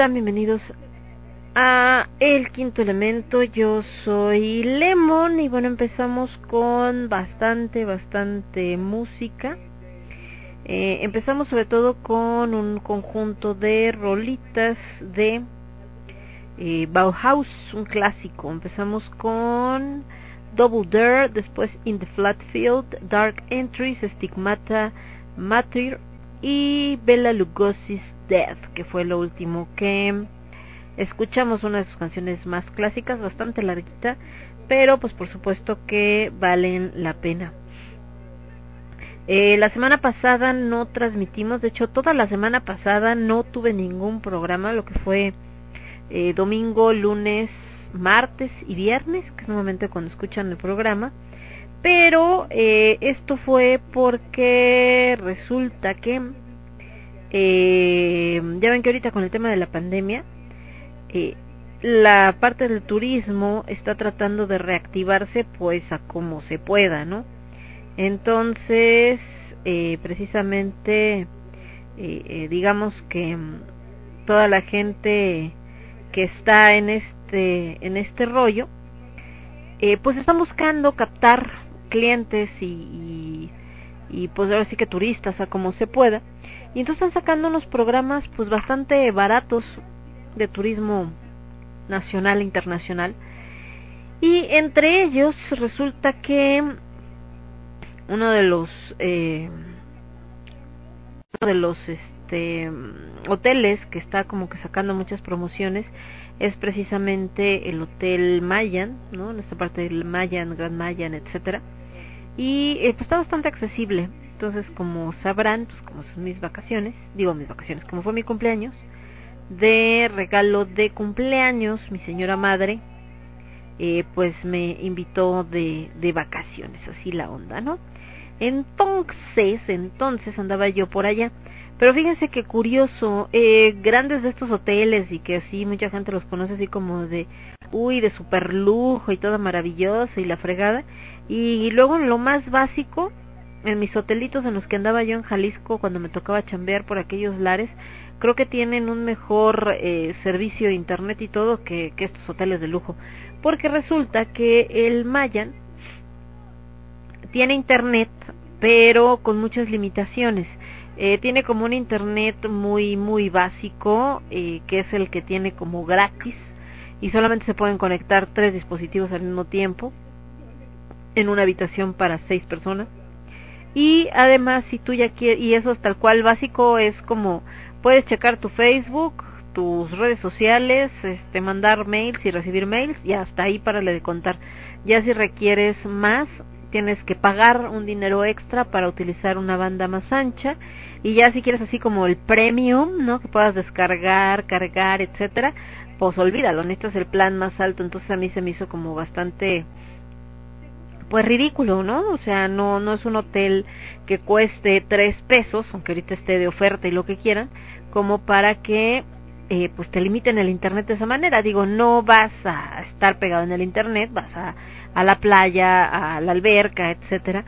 están? Bienvenidos a El Quinto Elemento. Yo soy Lemon y bueno, empezamos con bastante, bastante música. Eh, empezamos sobre todo con un conjunto de rolitas de eh, Bauhaus, un clásico. Empezamos con Double Dare, después In the Flat Field, Dark Entries, Stigmata, Matter y Bella Lugosi's Death, que fue lo último que escuchamos, una de sus canciones más clásicas, bastante larguita, pero pues por supuesto que valen la pena. Eh, la semana pasada no transmitimos, de hecho toda la semana pasada no tuve ningún programa, lo que fue eh, domingo, lunes, martes y viernes, que es normalmente cuando escuchan el programa. Pero eh, esto fue porque resulta que, eh, ya ven que ahorita con el tema de la pandemia, eh, la parte del turismo está tratando de reactivarse pues a como se pueda, ¿no? Entonces, eh, precisamente, eh, eh, digamos que mm, toda la gente que está en este en este rollo, pues están buscando captar clientes y, y, y, pues ahora sí que turistas a como se pueda. Y entonces están sacando unos programas pues bastante baratos de turismo nacional e internacional. Y entre ellos resulta que uno de los eh, uno de los este hoteles que está como que sacando muchas promociones es precisamente el Hotel Mayan, ¿no? En esta parte del Mayan, Gran Mayan, etcétera. Y eh, pues está bastante accesible. Entonces, como sabrán, pues como son mis vacaciones, digo mis vacaciones, como fue mi cumpleaños, de regalo de cumpleaños, mi señora madre, eh, pues me invitó de, de vacaciones, así la onda, ¿no? Entonces, entonces andaba yo por allá. Pero fíjense que curioso, eh, grandes de estos hoteles y que así mucha gente los conoce así como de, uy, de super lujo y todo maravilloso y la fregada. Y luego lo más básico, en mis hotelitos en los que andaba yo en Jalisco cuando me tocaba chambear por aquellos lares, creo que tienen un mejor eh, servicio de internet y todo que, estos hoteles de lujo. Porque resulta que el Mayan tiene internet, pero con muchas limitaciones. Eh, tiene como un internet muy muy básico, eh, que es el que tiene como gratis y solamente se pueden conectar tres dispositivos al mismo tiempo en una habitación para seis personas. Y además, si tú ya quieres, y eso es tal cual básico, es como puedes checar tu Facebook, tus redes sociales, este, mandar mails y recibir mails, y hasta ahí para le contar. Ya si requieres más, tienes que pagar un dinero extra para utilizar una banda más ancha y ya si quieres así como el premium, ¿no? Que puedas descargar, cargar, etcétera, pues olvídalo, necesitas el plan más alto, entonces a mí se me hizo como bastante pues ridículo, ¿no? O sea, no no es un hotel que cueste tres pesos, aunque ahorita esté de oferta y lo que quieran, como para que eh, pues te limiten el internet de esa manera. Digo, no vas a estar pegado en el internet, vas a a la playa, a la alberca, etcétera.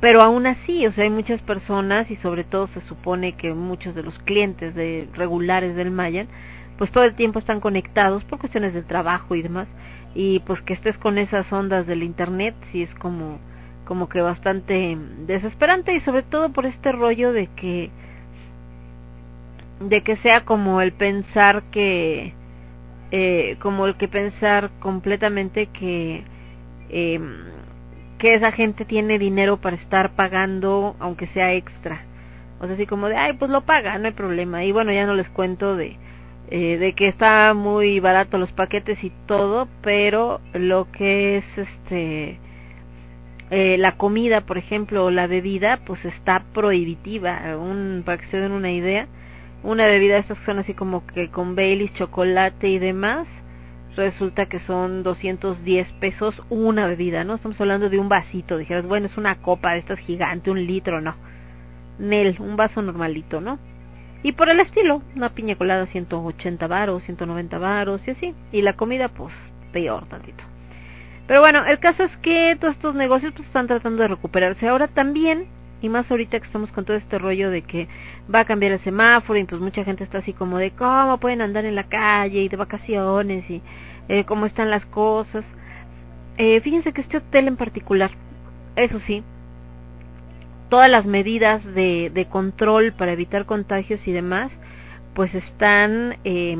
Pero aún así, o sea, hay muchas personas y sobre todo se supone que muchos de los clientes de regulares del Mayan, pues todo el tiempo están conectados por cuestiones del trabajo y demás, y pues que estés con esas ondas del internet sí es como como que bastante desesperante y sobre todo por este rollo de que de que sea como el pensar que eh, como el que pensar completamente que eh, que esa gente tiene dinero para estar pagando aunque sea extra. O sea, así como de, ay, pues lo paga, no hay problema. Y bueno, ya no les cuento de, eh, de que está muy barato los paquetes y todo, pero lo que es este eh, la comida, por ejemplo, o la bebida, pues está prohibitiva. Un, para que se den una idea, una bebida de estas son así como que con Baileys, chocolate y demás, resulta que son 210 pesos una bebida, ¿no? Estamos hablando de un vasito, dijeras, bueno, es una copa de estas gigante, un litro, no. Nel, un vaso normalito, ¿no? Y por el estilo, una piña colada 180 varos, 190 varos y así. Y la comida, pues, peor tantito. Pero bueno, el caso es que todos estos negocios pues, están tratando de recuperarse. Ahora también y más ahorita que estamos con todo este rollo de que va a cambiar el semáforo y pues mucha gente está así como de cómo pueden andar en la calle y de vacaciones y eh, cómo están las cosas. Eh, fíjense que este hotel en particular, eso sí, todas las medidas de, de control para evitar contagios y demás, pues están eh,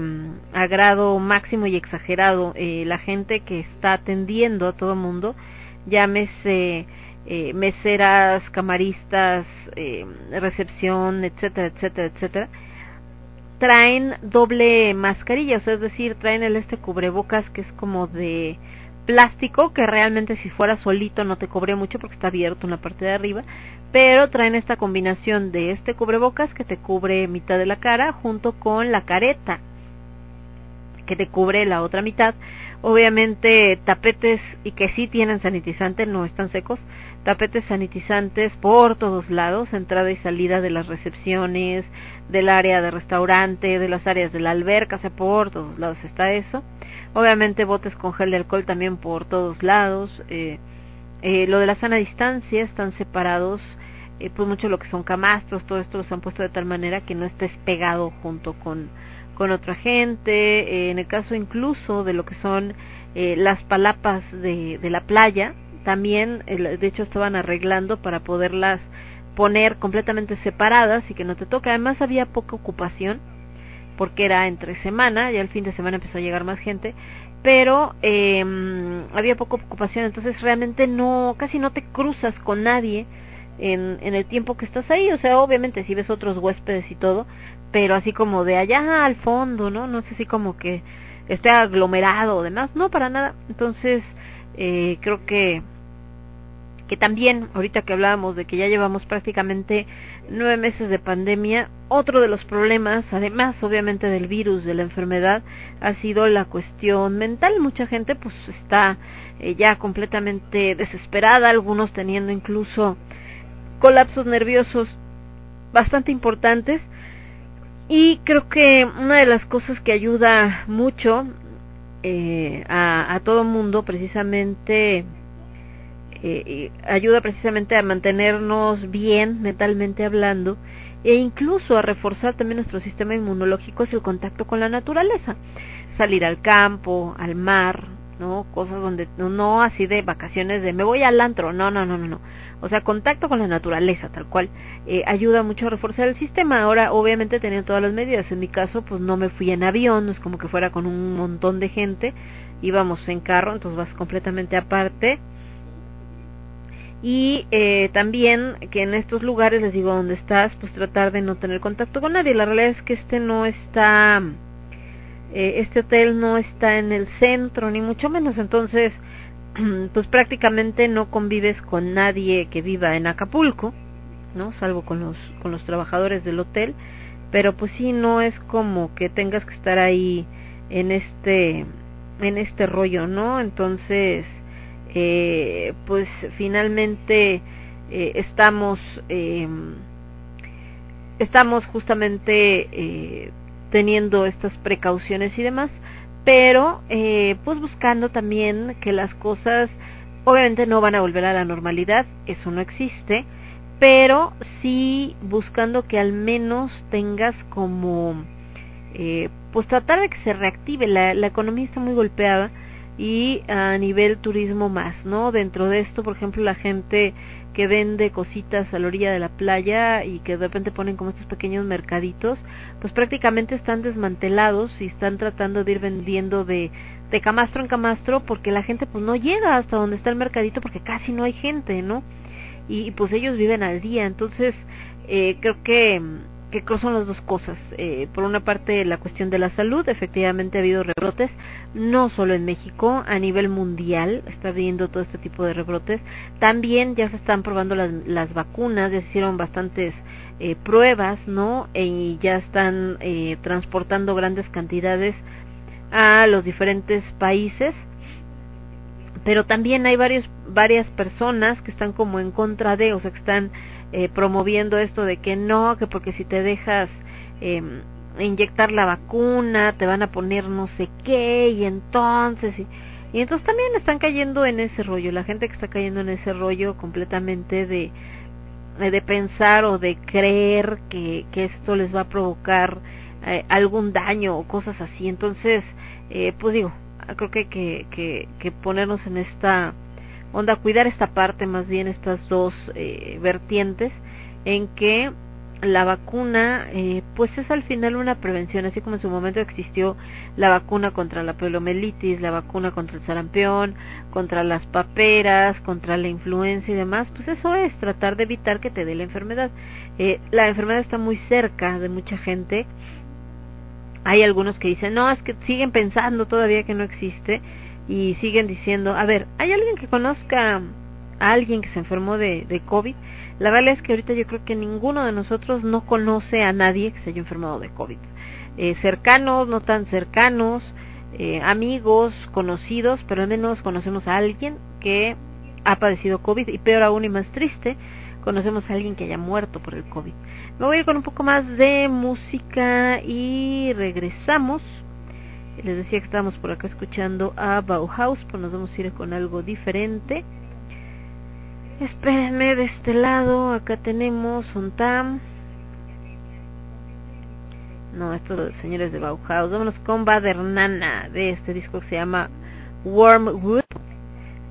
a grado máximo y exagerado. Eh, la gente que está atendiendo a todo mundo, llámese eh, meseras, camaristas, eh, recepción, etcétera, etcétera, etcétera, traen doble mascarilla, o sea, es decir, traen el este cubrebocas que es como de plástico, que realmente si fuera solito no te cubre mucho porque está abierto en la parte de arriba, pero traen esta combinación de este cubrebocas que te cubre mitad de la cara junto con la careta que te cubre la otra mitad. Obviamente tapetes y que sí tienen sanitizante, no están secos, tapetes sanitizantes por todos lados, entrada y salida de las recepciones, del área de restaurante, de las áreas de la alberca, o sea, por todos lados está eso. Obviamente botes con gel de alcohol también por todos lados. Eh, eh, lo de la sana distancia están separados, eh, pues mucho lo que son camastros, todo esto los han puesto de tal manera que no estés pegado junto con, con otra gente. Eh, en el caso incluso de lo que son eh, las palapas de, de la playa, también, de hecho, estaban arreglando para poderlas poner completamente separadas y que no te toque. Además, había poca ocupación porque era entre semana, ya el fin de semana empezó a llegar más gente, pero eh, había poca ocupación, entonces realmente no, casi no te cruzas con nadie en, en el tiempo que estás ahí, o sea, obviamente si ves otros huéspedes y todo, pero así como de allá al fondo, ¿no? No sé si como que esté aglomerado o demás, no, para nada, entonces eh, creo que que también, ahorita que hablábamos de que ya llevamos prácticamente nueve meses de pandemia, otro de los problemas, además obviamente del virus, de la enfermedad, ha sido la cuestión mental. Mucha gente pues está eh, ya completamente desesperada, algunos teniendo incluso colapsos nerviosos bastante importantes. Y creo que una de las cosas que ayuda mucho eh, a, a todo mundo precisamente eh, ayuda precisamente a mantenernos bien mentalmente hablando e incluso a reforzar también nuestro sistema inmunológico es el contacto con la naturaleza. Salir al campo al mar no cosas donde no así de vacaciones de me voy al antro. No no no no no. O sea contacto con la naturaleza tal cual eh, ayuda mucho a reforzar el sistema. Ahora obviamente teniendo todas las medidas. En mi caso pues no me fui en avión no es como que fuera con un montón de gente. Íbamos en carro entonces vas completamente aparte y eh, también que en estos lugares les digo donde estás pues tratar de no tener contacto con nadie. La realidad es que este no está eh, este hotel no está en el centro ni mucho menos. Entonces pues prácticamente no convives con nadie que viva en Acapulco no salvo con los con los trabajadores del hotel. Pero pues sí no es como que tengas que estar ahí en este en este rollo no entonces pues finalmente eh, estamos eh, estamos justamente eh, teniendo estas precauciones y demás pero eh, pues buscando también que las cosas obviamente no van a volver a la normalidad eso no existe pero sí buscando que al menos tengas como eh, pues tratar de que se reactive. La, la economía está muy golpeada y a nivel turismo más, ¿no? Dentro de esto, por ejemplo, la gente que vende cositas a la orilla de la playa y que de repente ponen como estos pequeños mercaditos, pues prácticamente están desmantelados y están tratando de ir vendiendo de, camastro en camastro porque la gente pues no llega hasta donde está el mercadito porque casi no hay gente, ¿no? Y, y pues ellos viven al día, entonces eh, creo que que son las dos cosas. Eh, por una parte, la cuestión de la salud, efectivamente ha habido rebrotes, no solo en México, a nivel mundial está habiendo todo este tipo de rebrotes. También ya se están probando las, las vacunas, ya se hicieron bastantes eh, pruebas, ¿no? E, y ya están eh, transportando grandes cantidades a los diferentes países. Pero también hay varios, varias personas que están como en contra de, o sea, que están eh, promoviendo esto de que no, que porque si te dejas eh, inyectar la vacuna te van a poner no sé qué y entonces y, entonces también están cayendo en ese rollo, la gente que está cayendo en ese rollo completamente de de pensar o de creer que, que esto les va a provocar eh, algún daño o cosas así. Entonces, eh, pues digo, creo que que, que, que, ponernos en esta onda, cuidar esta parte, más bien estas dos eh, vertientes, en que la vacuna eh, pues es al final una prevención, así como en su momento existió la vacuna contra la poliomielitis, la vacuna contra el sarampión, contra las paperas, contra la influenza y demás, pues eso es tratar de evitar que te dé la enfermedad. Eh, la enfermedad está muy cerca de mucha gente. Hay algunos que dicen, no, es que siguen pensando todavía que no existe y siguen diciendo, a ver, ¿hay alguien que conozca a alguien que se enfermó de, de COVID? La realidad es que ahorita yo creo que ninguno de nosotros no conoce a nadie que se haya enfermado de COVID. Eh, cercanos, no tan cercanos, eh, amigos, conocidos, pero al menos conocemos a alguien que ha padecido COVID y peor aún y más triste, conocemos a alguien que haya muerto por el COVID. Me voy a ir con un poco más de música y regresamos. Les decía que estamos por acá escuchando a Bauhaus, pues nos vamos a ir con algo diferente. Espérenme de este lado, acá tenemos un tam. No, estos señores de Bauhaus. Vámonos con Badernana de este disco que se llama Wormwood.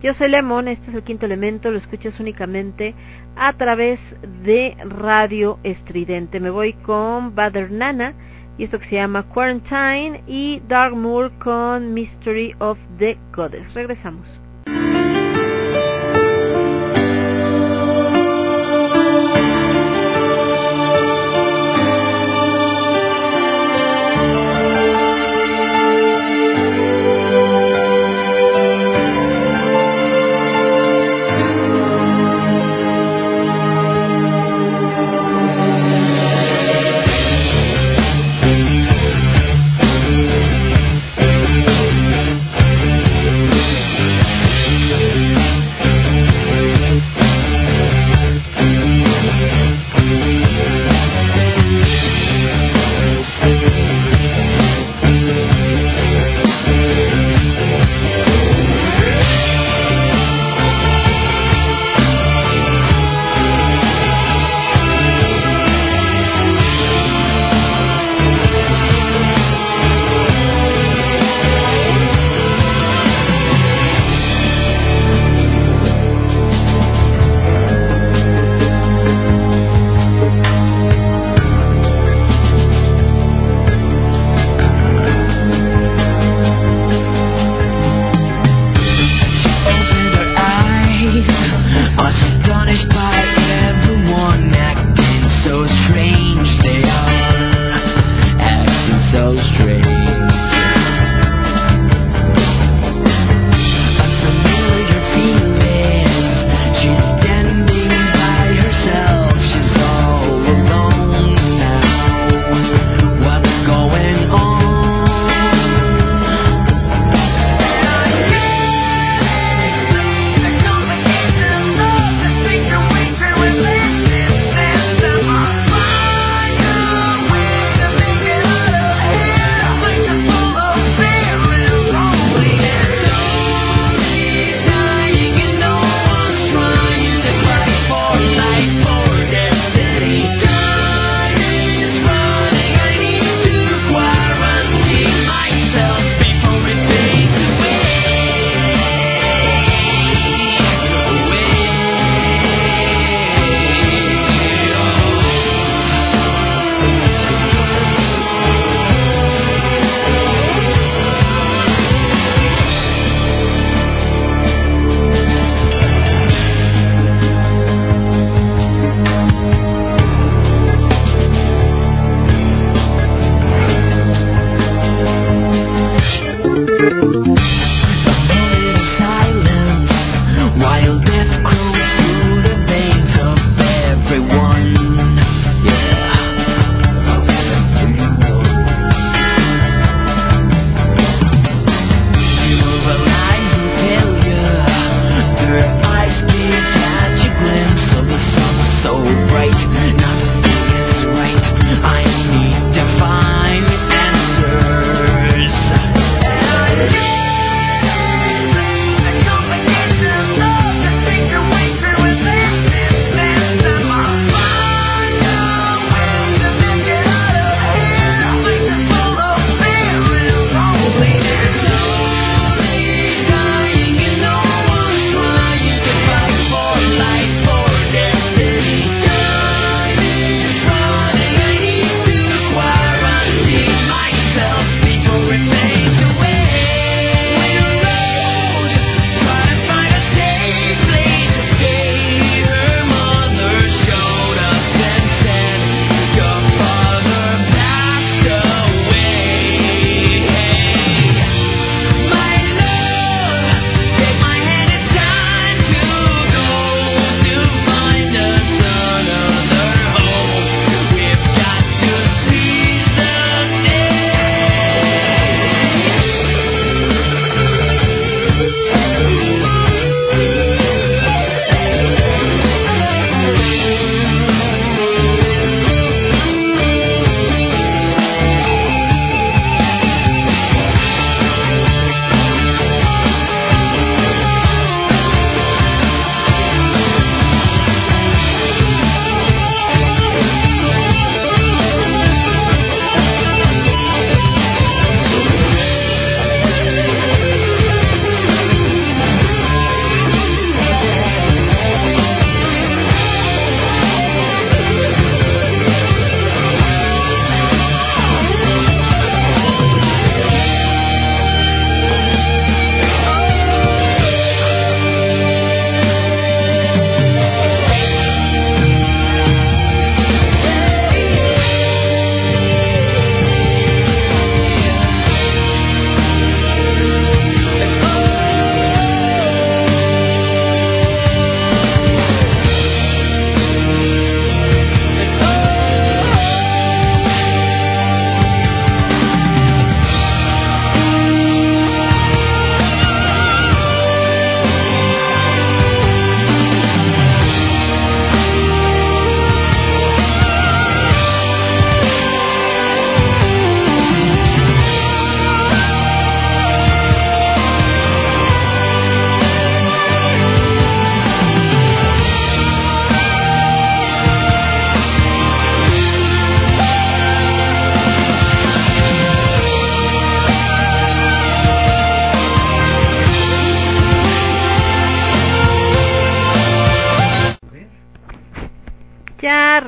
Yo soy Lemon, este es el quinto elemento, lo escuchas únicamente a través de Radio Estridente. Me voy con Badernana y esto que se llama Quarantine y Dark Moor con Mystery of the Goddess. Regresamos.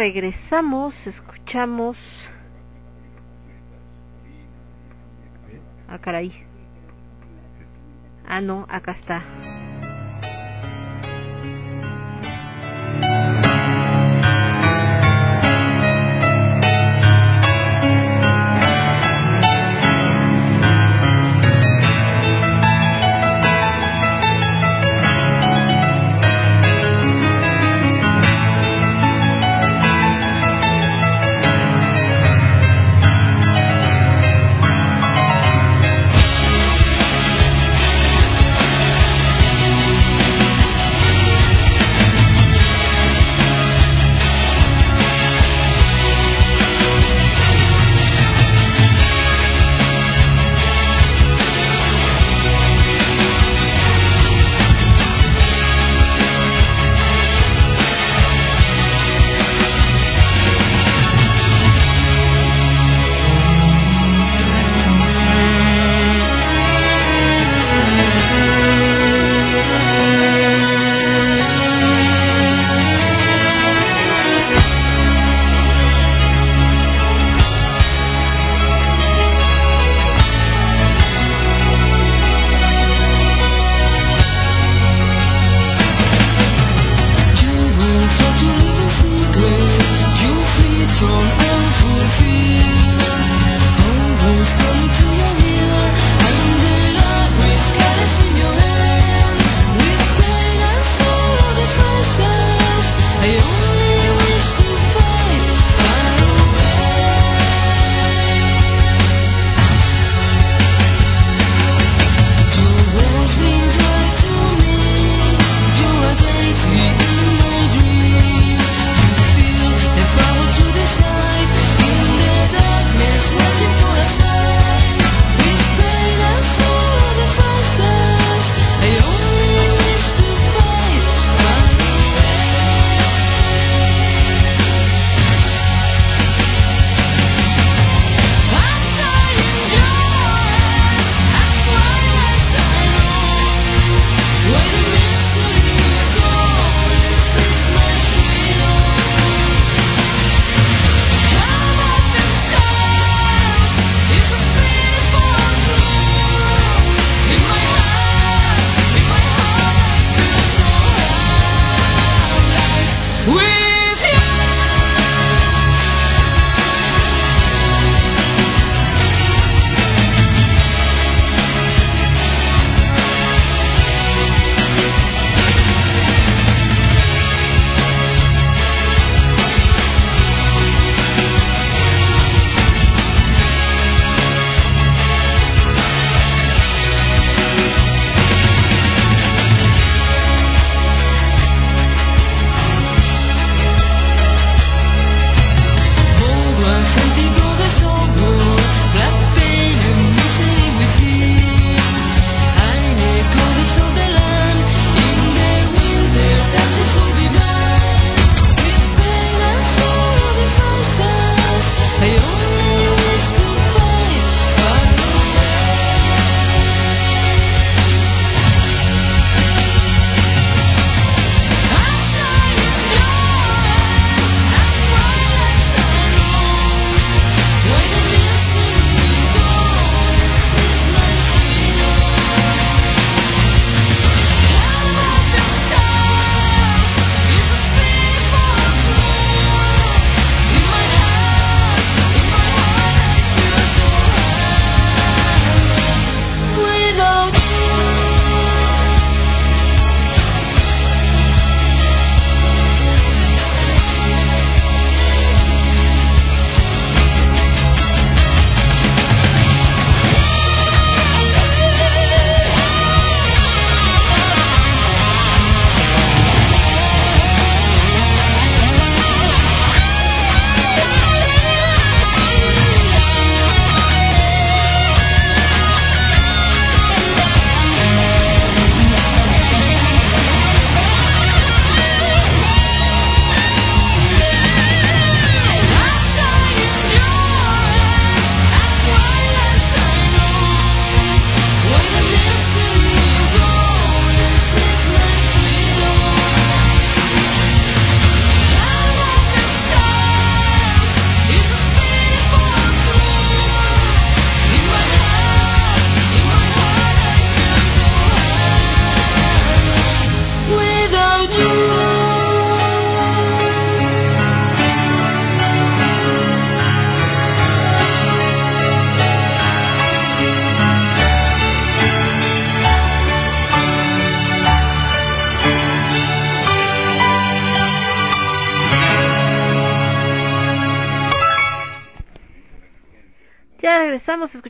Regresamos, escuchamos.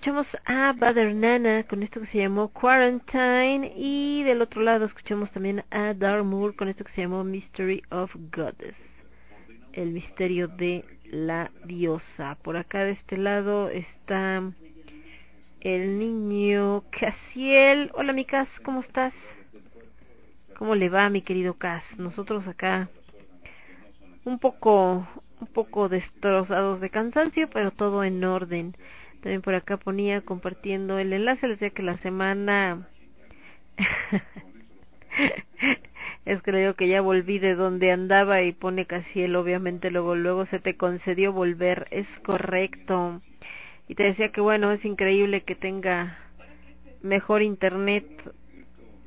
Escuchamos a Badr Nana con esto que se llamó Quarantine y del otro lado escuchamos también a Darmour con esto que se llamó Mystery of Goddess, el misterio de la diosa. Por acá de este lado está el niño Casiel. Hola, mi Cas, ¿cómo estás? ¿Cómo le va, mi querido Cas? Nosotros acá un poco un poco destrozados de cansancio, pero todo en orden. También por acá ponía compartiendo el enlace, les decía que la semana es que que ya volví de donde andaba y pone casi él obviamente luego luego se te concedió volver es correcto. Y te decía que bueno es increíble que tenga mejor internet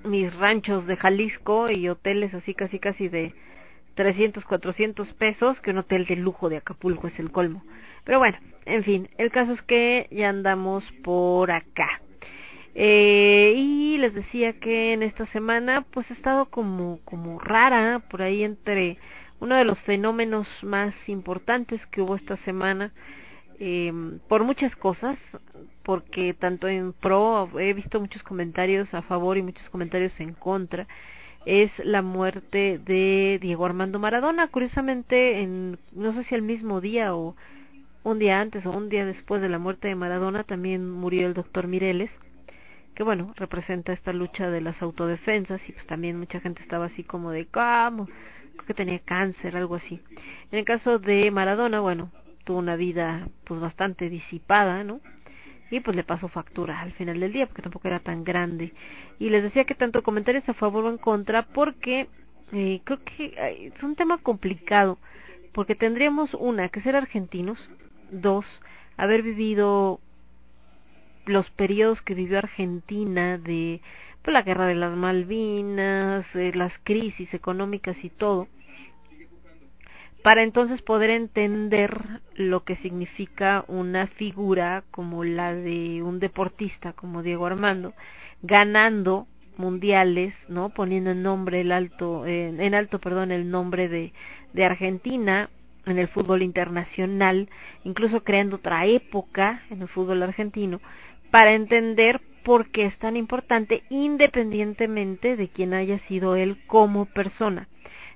mis ranchos de Jalisco y hoteles así casi casi de 300 400 pesos que un hotel de lujo de Acapulco es el colmo. Pero bueno en fin, el caso es que ya andamos por acá. Eh, y les decía que en esta semana pues ha estado como, como rara por ahí entre uno de los fenómenos más importantes que hubo esta semana eh, por muchas cosas porque tanto en pro he visto muchos comentarios a favor y muchos comentarios en contra es la muerte de Diego Armando Maradona curiosamente en no sé si el mismo día o un día antes o un día después de la muerte de Maradona también murió el doctor Mireles, que bueno, representa esta lucha de las autodefensas y pues también mucha gente estaba así como de ¿cómo? Creo que tenía cáncer, algo así. En el caso de Maradona, bueno, tuvo una vida pues bastante disipada, ¿no? Y pues le pasó factura al final del día porque tampoco era tan grande. Y les decía que tanto comentarios a favor o en contra porque eh, creo que es un tema complicado porque tendríamos una que ser argentinos dos, haber vivido los periodos que vivió Argentina de pues, la guerra de las Malvinas, las crisis económicas y todo, para entonces poder entender lo que significa una figura como la de un deportista como Diego Armando, ganando mundiales, ¿no? Poniendo en nombre el alto, en alto, perdón, el nombre de, de Argentina, en el fútbol internacional, incluso creando otra época en el fútbol argentino, para entender por qué es tan importante independientemente de quién haya sido él como persona.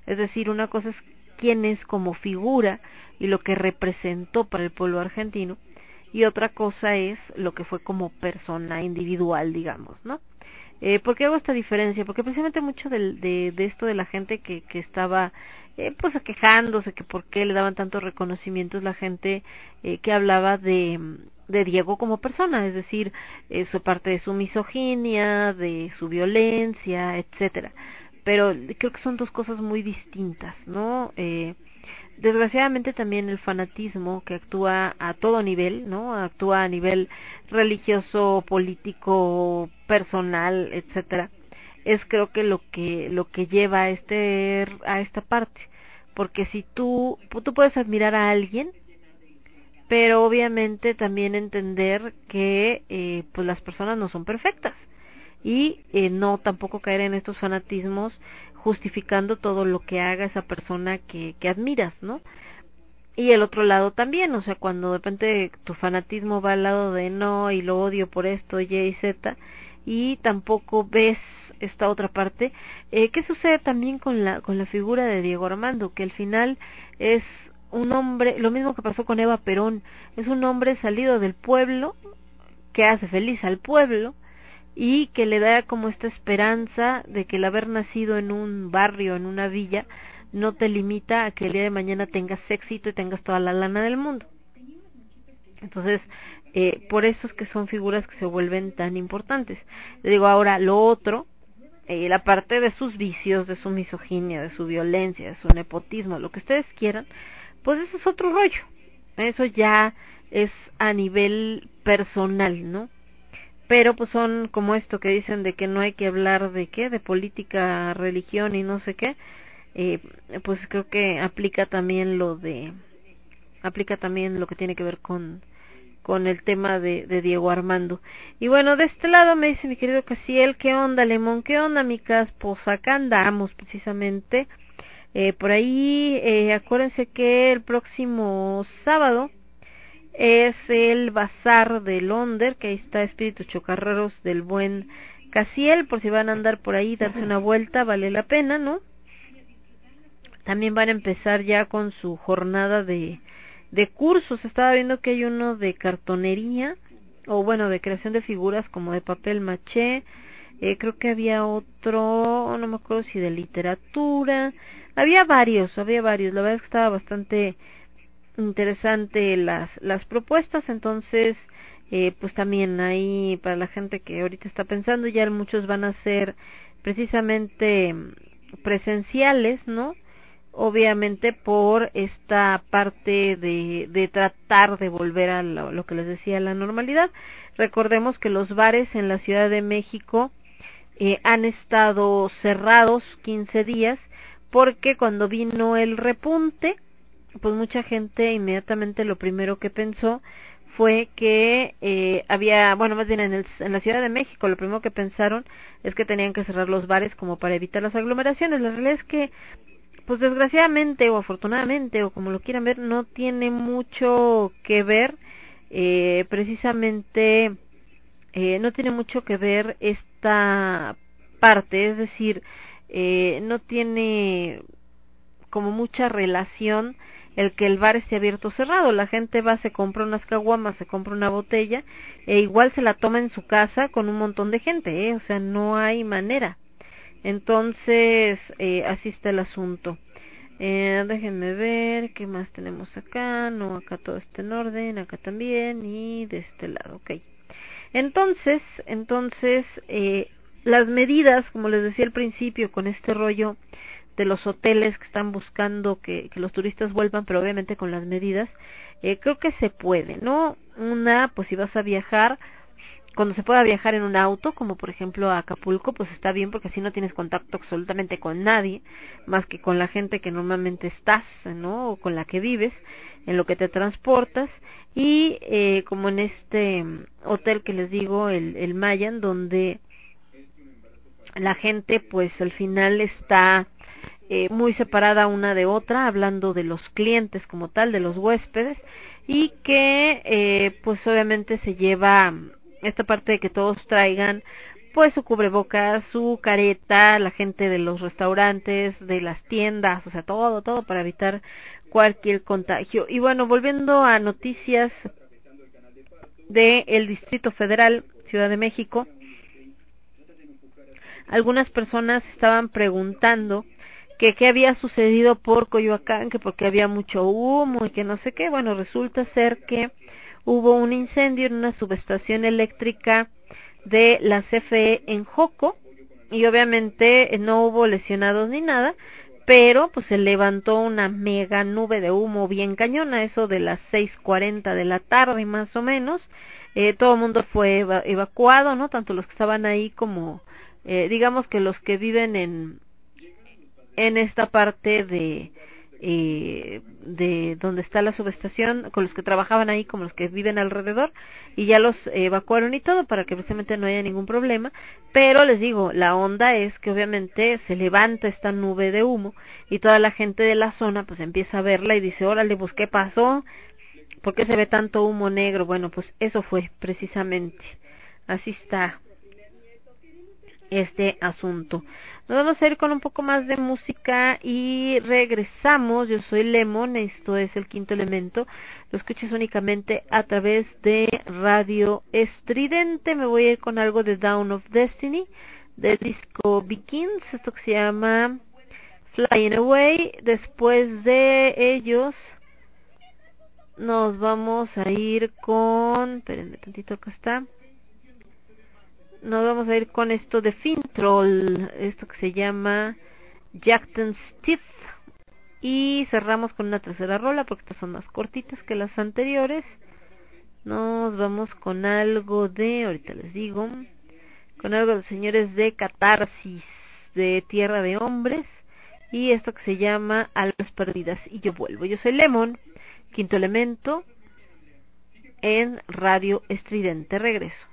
Es decir, una cosa es quién es como figura y lo que representó para el pueblo argentino, y otra cosa es lo que fue como persona individual, digamos, ¿no? Eh, ¿Por qué hago esta diferencia? Porque precisamente mucho de, de, de esto de la gente que, que estaba eh, pues quejándose que por qué le daban tantos reconocimientos la gente eh, que hablaba de, de Diego como persona, es decir, eh, su parte de su misoginia, de su violencia, etcétera. Pero creo que son dos cosas muy distintas, ¿no? Eh, desgraciadamente también el fanatismo que actúa a todo nivel, ¿no? Actúa a nivel religioso, político, personal, etcétera es creo que lo que lo que lleva a este a esta parte porque si tú tú puedes admirar a alguien pero obviamente también entender que eh, pues las personas no son perfectas y eh, no tampoco caer en estos fanatismos justificando todo lo que haga esa persona que, que admiras, ¿no? Y el otro lado también, o sea, cuando de repente tu fanatismo va al lado de no y lo odio por esto, Y y Z, y tampoco ves esta otra parte. Eh, ¿Qué sucede también con la, con la figura de Diego Armando? Que al final es un hombre, lo mismo que pasó con Eva Perón, es un hombre salido del pueblo, que hace feliz al pueblo, y que le da como esta esperanza de que el haber nacido en un barrio, en una villa, no te limita a que el día de mañana tengas éxito y tengas toda la lana del mundo. Entonces, eh, por eso es que son figuras que se vuelven tan importantes. Le digo ahora, lo otro, eh, la parte de sus vicios, de su misoginia, de su violencia, de su nepotismo, lo que ustedes quieran, pues eso es otro rollo. Eso ya es a nivel personal, ¿no? Pero pues son como esto que dicen de que no hay que hablar de qué, de política, religión y no sé qué, eh, pues creo que aplica también lo de, aplica también lo que tiene que ver con con el tema de, de, Diego Armando. Y bueno, de este lado me dice mi querido Casiel, ¿qué onda, Lemón? ¿Qué onda, micas? Pues acá andamos precisamente. Eh, por ahí, eh, acuérdense que el próximo sábado es el Bazar de Londres, que ahí está Espíritus Chocarreros del buen Casiel, por si van a andar por ahí, darse una vuelta, vale la pena, ¿no? También van a empezar ya con su jornada de, de cursos. Estaba viendo que hay uno de cartonería, o bueno, de creación de figuras como de papel maché. Eh, creo que había otro, no me acuerdo si de literatura. Había varios, había varios. La verdad es que estaba bastante interesante las, las propuestas. Entonces, eh, pues también ahí para la gente que ahorita está pensando, ya muchos van a ser precisamente presenciales, ¿no? Obviamente por esta parte de, de tratar de volver a lo, que les decía la normalidad. Recordemos que los bares en la Ciudad de México eh, han estado cerrados 15 días porque cuando vino el repunte, pues mucha gente inmediatamente lo primero que pensó fue que eh, había, bueno, más bien en, el, en la Ciudad de México, lo primero que pensaron es que tenían que cerrar los bares como para evitar las aglomeraciones. La realidad es que pues desgraciadamente o afortunadamente o como lo quieran ver no tiene mucho que ver eh, precisamente eh, no tiene mucho que ver esta parte es decir eh, no tiene como mucha relación el que el bar esté abierto o cerrado. La gente va, se compra unas caguamas, se compra una botella e igual se la toma en su casa con un montón de gente, ¿eh? o sea, no hay manera. Entonces, eh, así está el asunto. Eh, déjenme ver qué más tenemos acá. No, acá todo está en orden, acá también y de este lado, ok. Entonces, entonces, eh, las medidas, como les decía al principio, con este rollo de los hoteles que están buscando que, que los turistas vuelvan, pero obviamente con las medidas, eh, creo que se puede, ¿no? Una, pues si vas a viajar, cuando se pueda viajar en un auto, como por ejemplo a Acapulco, pues está bien porque así no tienes contacto absolutamente con nadie, más que con la gente que normalmente estás, ¿no? O con la que vives, en lo que te transportas. Y eh, como en este hotel que les digo, el, el Mayan, donde la gente pues al final está eh, muy separada una de otra, hablando de los clientes como tal, de los huéspedes, y que eh, pues obviamente se lleva esta parte de que todos traigan pues su cubrebocas, su careta, la gente de los restaurantes, de las tiendas, o sea, todo, todo para evitar cualquier contagio. Y bueno, volviendo a noticias del el Distrito Federal, Ciudad de México, algunas personas estaban preguntando que qué había sucedido por Coyoacán, que porque había mucho humo y que no sé qué. Bueno, resulta ser que hubo un incendio en una subestación eléctrica de la CFE en Joco y obviamente no hubo lesionados ni nada, pero pues se levantó una mega nube de humo bien cañona, eso de las 6.40 de la tarde más o menos. Eh, todo el mundo fue evacuado, ¿no? Tanto los que estaban ahí como, eh, digamos que los que viven en, en esta parte de, eh, de donde está la subestación, con los que trabajaban ahí, como los que viven alrededor, y ya los evacuaron y todo para que precisamente no haya ningún problema. Pero les digo, la onda es que obviamente se levanta esta nube de humo y toda la gente de la zona pues empieza a verla y dice, órale, pues ¿qué pasó? ¿Por qué se ve tanto humo negro? Bueno, pues eso fue precisamente. Así está este asunto. Nos vamos a ir con un poco más de música y regresamos. Yo soy Lemon, esto es el quinto elemento. Lo escuches únicamente a través de Radio Estridente. Me voy a ir con algo de Down of Destiny, de disco Begins, esto que se llama Flying Away. Después de ellos nos vamos a ir con... Espérenme tantito, acá está nos vamos a ir con esto de Fintroll, esto que se llama Jackton's Teeth. Y cerramos con una tercera rola porque estas son más cortitas que las anteriores. Nos vamos con algo de, ahorita les digo, con algo de señores de Catarsis, de Tierra de Hombres. Y esto que se llama Almas Perdidas. Y yo vuelvo. Yo soy Lemon, quinto elemento, en Radio Estridente. Regreso.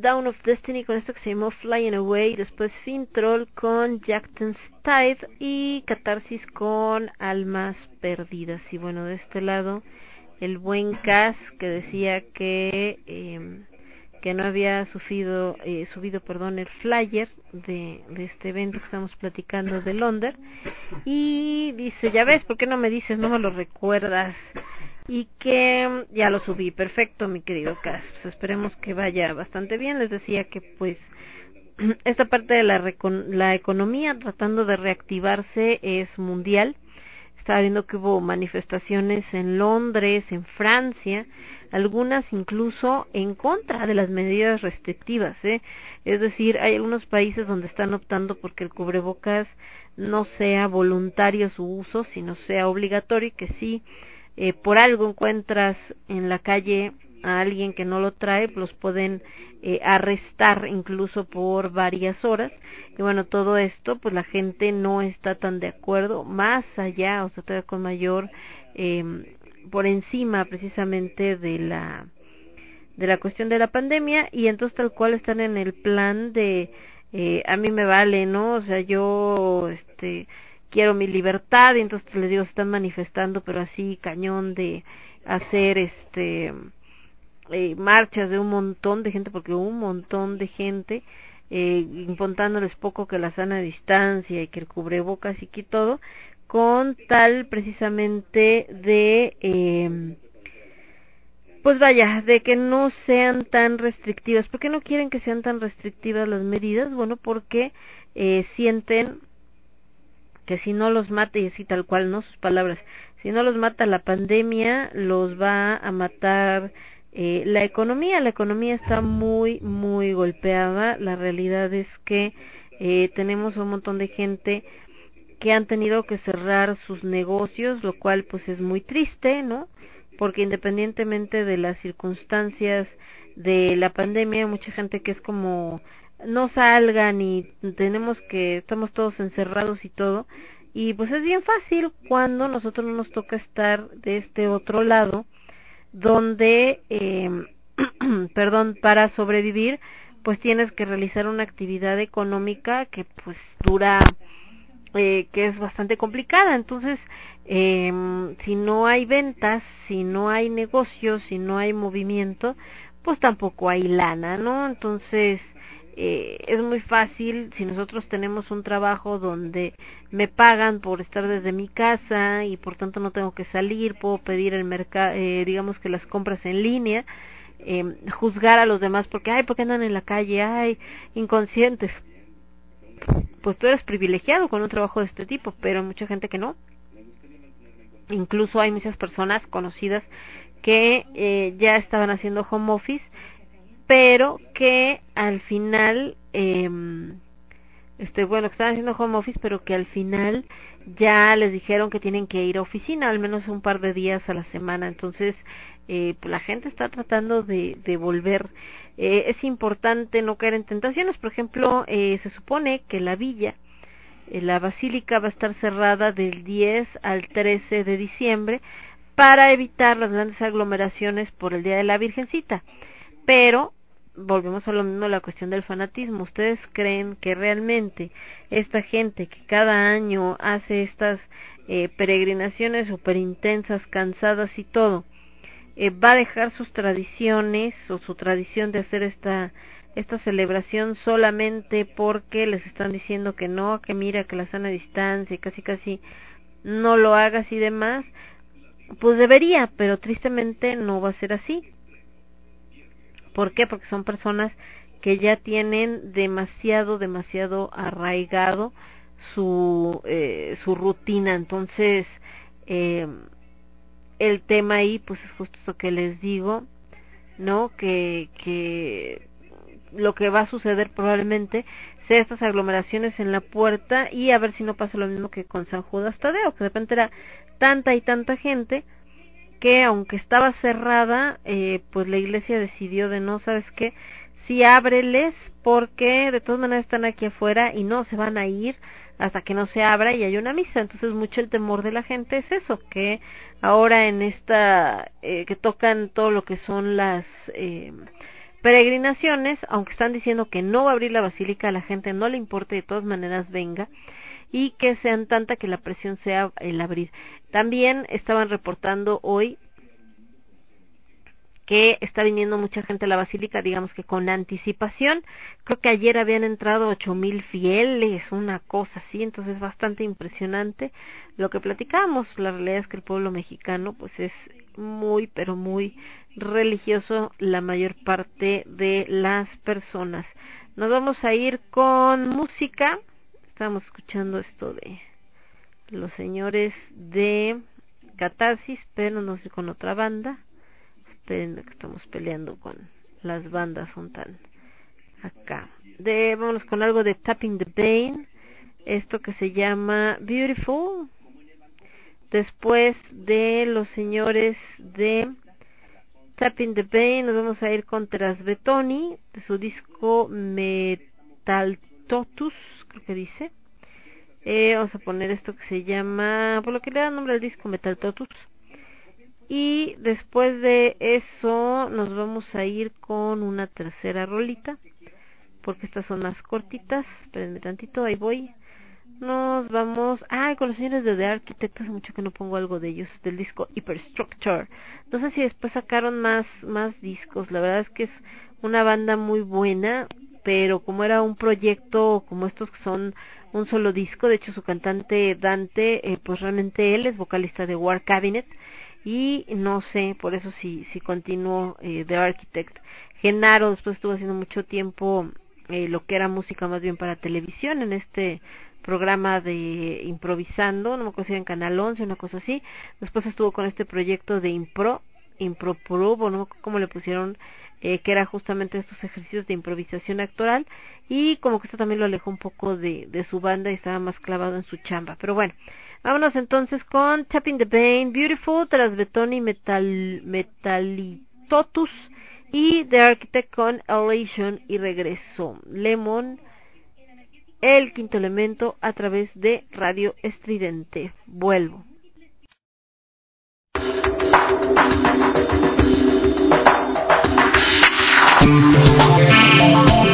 Down of Destiny con esto que se llamó Flying Away, después Fin Troll con Jackton's Tide y Catarsis con Almas Perdidas. Y bueno, de este lado, el buen Cas que decía que eh, que no había subido, eh, subido perdón, el flyer de, de este evento que estamos platicando de Londres y dice, ya ves, ¿por qué no me dices, no me lo recuerdas? Y que ya lo subí, perfecto mi querido Cas, pues esperemos que vaya bastante bien, les decía que pues esta parte de la, la economía tratando de reactivarse es mundial, estaba viendo que hubo manifestaciones en Londres, en Francia, algunas incluso en contra de las medidas restrictivas, ¿eh? Es decir, hay algunos países donde están optando porque el cubrebocas no sea voluntario su uso, sino sea obligatorio y que si eh, por algo encuentras en la calle a alguien que no lo trae, los pueden eh, arrestar incluso por varias horas. Y bueno, todo esto, pues la gente no está tan de acuerdo, más allá, o sea, todavía con mayor, eh, por encima precisamente de la de la cuestión de la pandemia y entonces tal cual están en el plan de eh, a mí me vale no o sea yo este quiero mi libertad y entonces les digo están manifestando pero así cañón de hacer este eh, marchas de un montón de gente, porque un montón de gente, eh, importándoles poco que la sana distancia y que el cubrebocas y que todo, con tal precisamente de, eh, pues vaya, de que no sean tan restrictivas. ¿Por qué no quieren que sean tan restrictivas las medidas? Bueno, porque eh, sienten que si no los mata, y así tal cual, no sus palabras, si no los mata la pandemia, los va a matar eh, la economía, la economía está muy, muy golpeada. La realidad es que eh, tenemos un montón de gente que han tenido que cerrar sus negocios, lo cual pues es muy triste, ¿no? Porque independientemente de las circunstancias de la pandemia, hay mucha gente que es como no salgan y tenemos que estamos todos encerrados y todo y pues es bien fácil cuando nosotros no nos toca estar de este otro lado donde, eh, perdón, para sobrevivir, pues tienes que realizar una actividad económica que pues dura, eh, que es bastante complicada. Entonces, eh, si no hay ventas, si no hay negocios, si no hay movimiento, pues tampoco hay lana, ¿no? Entonces, eh, es muy fácil si nosotros tenemos un trabajo donde me pagan por estar desde mi casa y por tanto no tengo que salir, puedo pedir el mercado, eh, digamos que las compras en línea, eh, juzgar a los demás porque, ay, porque andan en la calle? Ay, inconscientes. Pues tú eres privilegiado con un trabajo de este tipo, pero hay mucha gente que no. Incluso hay muchas personas conocidas que eh, ya estaban haciendo home office pero que al final, eh, este, bueno, que estaban haciendo home office, pero que al final ya les dijeron que tienen que ir a oficina al menos un par de días a la semana. Entonces, eh, pues la gente está tratando de, de volver. Eh, es importante no caer en tentaciones. Por ejemplo, eh, se supone que la villa, eh, la basílica va a estar cerrada del 10 al 13 de diciembre para evitar las grandes aglomeraciones por el Día de la Virgencita. Pero volvemos a lo mismo la cuestión del fanatismo. ¿Ustedes creen que realmente esta gente que cada año hace estas eh, peregrinaciones súper intensas, cansadas y todo, eh, va a dejar sus tradiciones o su tradición de hacer esta esta celebración solamente porque les están diciendo que no, que mira que la sana distancia y casi casi no lo hagas y demás, pues debería, pero tristemente no va a ser así. ¿Por qué? Porque son personas que ya tienen demasiado, demasiado arraigado su, eh, su rutina. Entonces, eh, el tema ahí, pues es justo eso que les digo, ¿no? Que, que lo que va a suceder probablemente sea estas aglomeraciones en la puerta y a ver si no pasa lo mismo que con San Judas Tadeo, que de repente era tanta y tanta gente que aunque estaba cerrada, eh, pues la iglesia decidió de no, ¿sabes qué? Sí, ábreles porque de todas maneras están aquí afuera y no se van a ir hasta que no se abra y hay una misa. Entonces mucho el temor de la gente es eso, que ahora en esta, eh, que tocan todo lo que son las, eh, peregrinaciones, aunque están diciendo que no va a abrir la basílica, a la gente no le importa, de todas maneras venga y que sean tanta que la presión sea el abrir. También estaban reportando hoy que está viniendo mucha gente a la basílica, digamos que con anticipación. Creo que ayer habían entrado ocho mil fieles, una cosa así, entonces bastante impresionante. Lo que platicamos, la realidad es que el pueblo mexicano pues es muy, pero muy religioso la mayor parte de las personas. Nos vamos a ir con música. Estamos escuchando esto de los señores de Catarsis, pero no sé con otra banda. Esperen que estamos peleando con las bandas son tan acá. De vámonos con algo de Tapping the Bane esto que se llama Beautiful. Después de los señores de Tapping the Bane nos vamos a ir con Betoni de su disco Metal Totus que dice eh, vamos a poner esto que se llama por lo que le da nombre al disco Metal Totus y después de eso nos vamos a ir con una tercera rolita, porque estas son más cortitas. Espérenme tantito, ahí voy. Nos vamos, ah, con los señores de The Architect, hace mucho que no pongo algo de ellos, del disco Hyperstructure. No sé si después sacaron más, más discos, la verdad es que es una banda muy buena, pero como era un proyecto como estos que son un solo disco, de hecho su cantante Dante, eh, pues realmente él es vocalista de War Cabinet, y no sé por eso si si continuó eh, The Architect. Genaro después estuvo haciendo mucho tiempo eh, lo que era música más bien para televisión en este programa de improvisando no me acuerdo si era en Canal 11 una cosa así. Después estuvo con este proyecto de impro impro pro no cómo le pusieron eh, que era justamente estos ejercicios de improvisación actoral y como que esto también lo alejó un poco de, su banda y estaba más clavado en su chamba pero bueno Vámonos entonces con Tapping the Bane, Beautiful, Betoni Metal, Metalitotus y The Architect con Elation y regreso. Lemon, el quinto elemento a través de Radio Estridente. Vuelvo. すごい!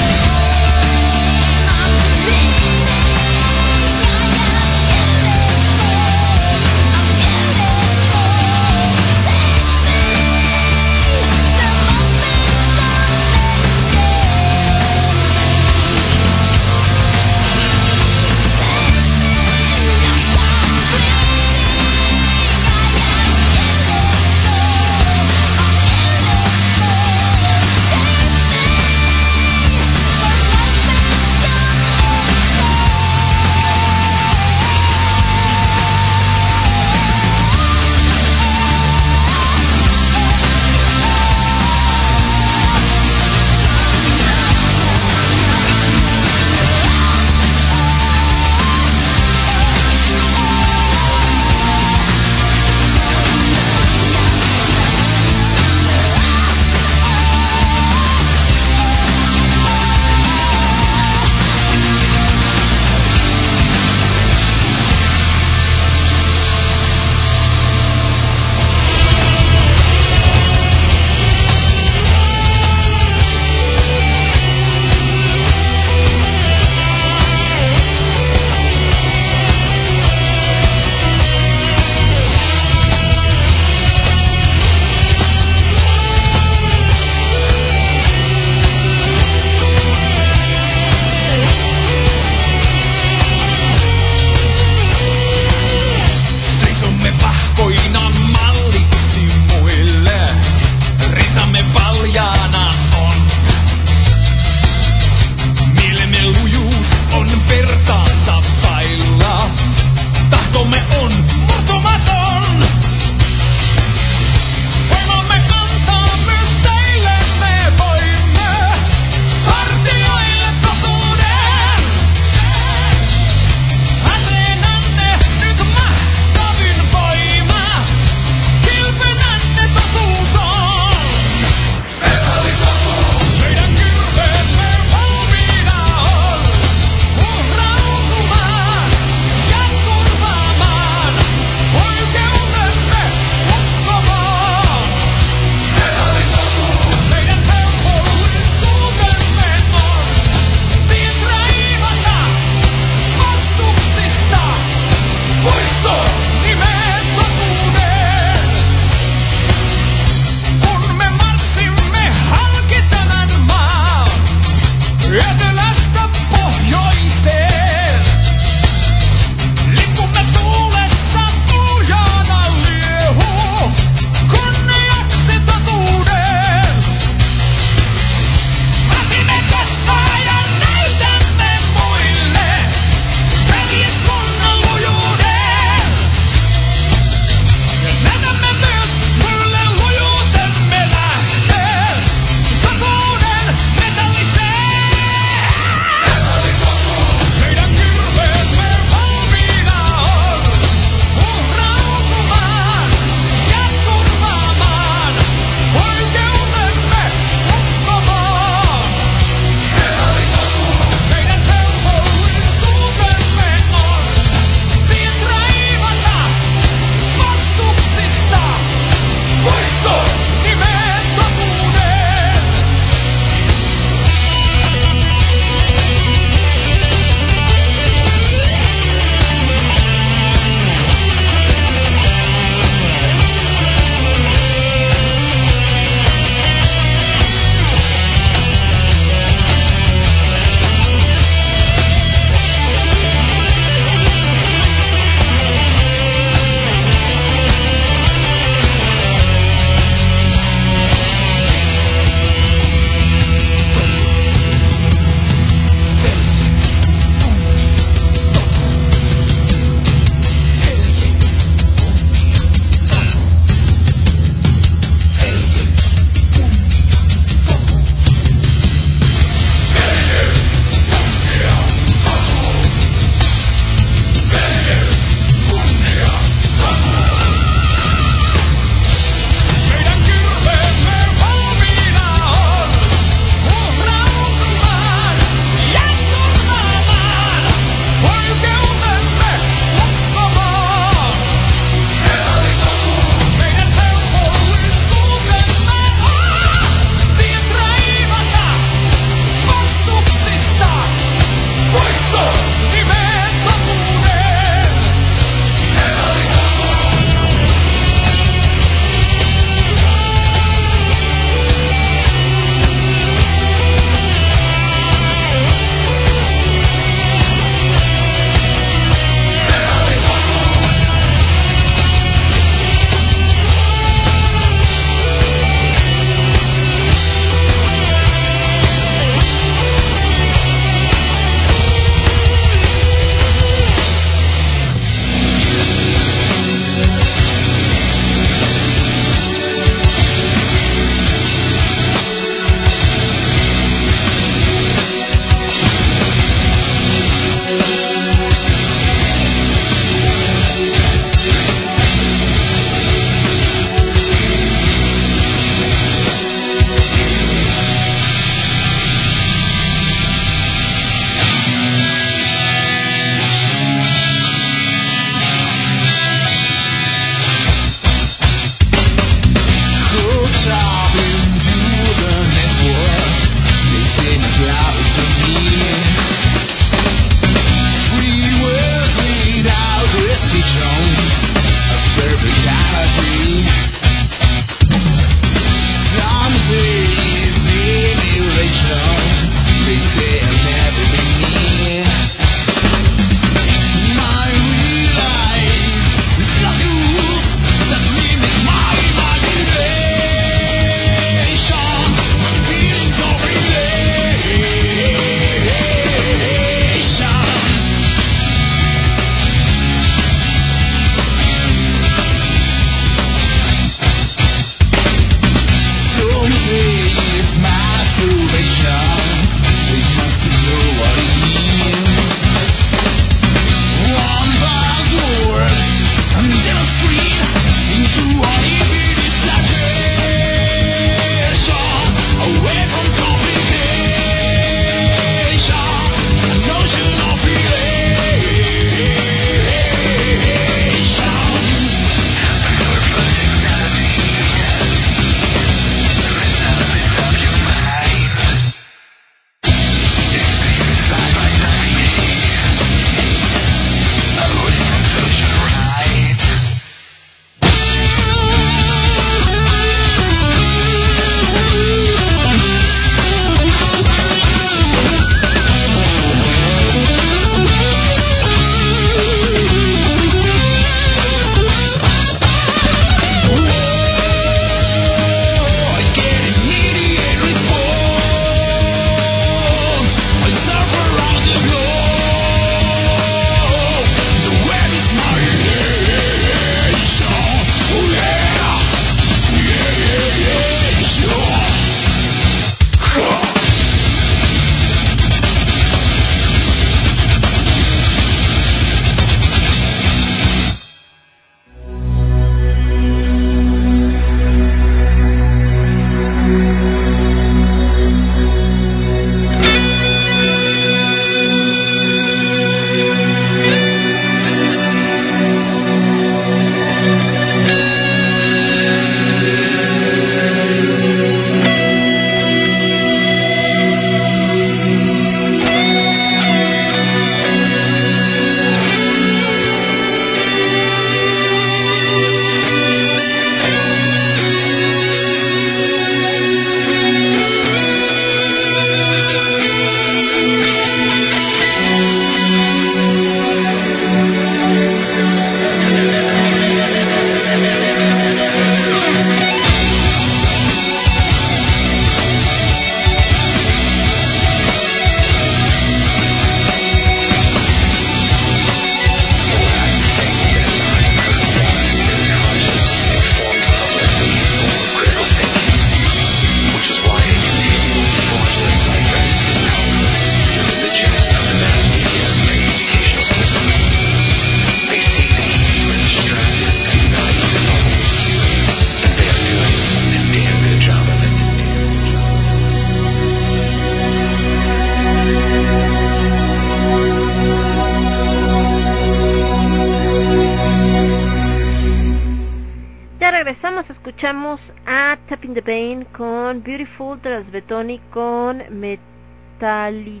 Betoni con Metalitotus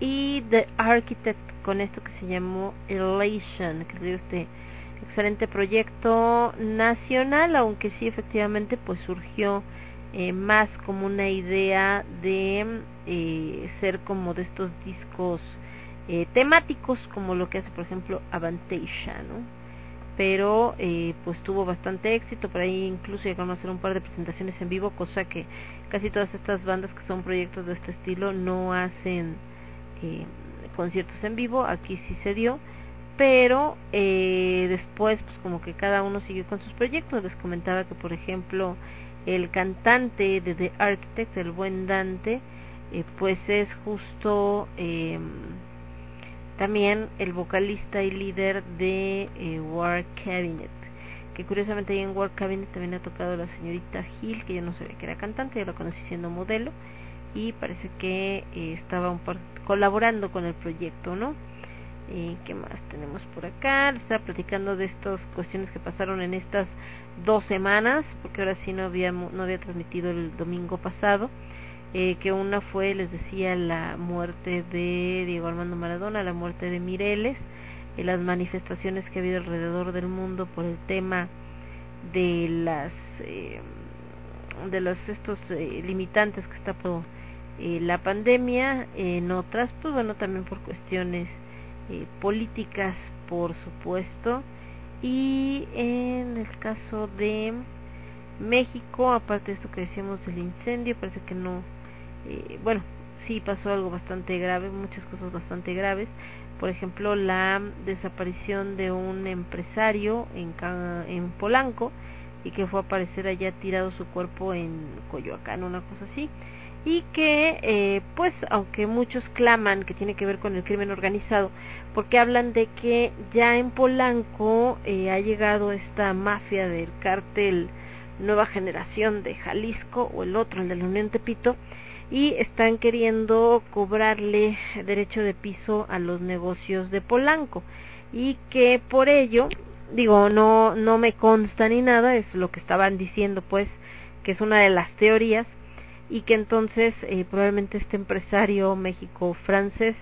y The Architect con esto que se llamó Elation, que es este excelente proyecto nacional, aunque sí efectivamente pues surgió eh, más como una idea de eh, ser como de estos discos eh, temáticos como lo que hace por ejemplo Avantasia, ¿no? Pero eh, pues tuvo bastante éxito, por ahí incluso llegaron a hacer un par de presentaciones en vivo, cosa que casi todas estas bandas que son proyectos de este estilo no hacen eh, conciertos en vivo, aquí sí se dio, pero eh, después pues como que cada uno siguió con sus proyectos, les comentaba que por ejemplo el cantante de The Architect, el buen Dante, eh, pues es justo eh, también el vocalista y líder de eh, War Cabinet que curiosamente ahí en War Cabinet también ha tocado la señorita Hill que yo no sabía que era cantante yo la conocí siendo modelo y parece que eh, estaba un par colaborando con el proyecto no y qué más tenemos por acá estaba platicando de estas cuestiones que pasaron en estas dos semanas porque ahora sí no había no había transmitido el domingo pasado eh, que una fue les decía la muerte de Diego Armando Maradona la muerte de Mireles y las manifestaciones que ha habido alrededor del mundo por el tema de las eh, de los estos eh, limitantes que está por eh, la pandemia en otras pues bueno también por cuestiones eh, políticas, por supuesto. Y en el caso de México, aparte de esto que decíamos del incendio, parece que no, bueno, sí pasó algo bastante grave, muchas cosas bastante graves. Por ejemplo, la desaparición de un empresario en, en Polanco y que fue a aparecer allá tirado su cuerpo en Coyoacán, una cosa así. Y que eh, pues aunque muchos claman que tiene que ver con el crimen organizado porque hablan de que ya en Polanco eh, ha llegado esta mafia del cártel Nueva Generación de Jalisco o el otro el de la Unión Tepito y están queriendo cobrarle derecho de piso a los negocios de Polanco. Y que por ello digo no no me consta ni nada es lo que estaban diciendo pues que es una de las teorías y que entonces eh, probablemente este empresario México francés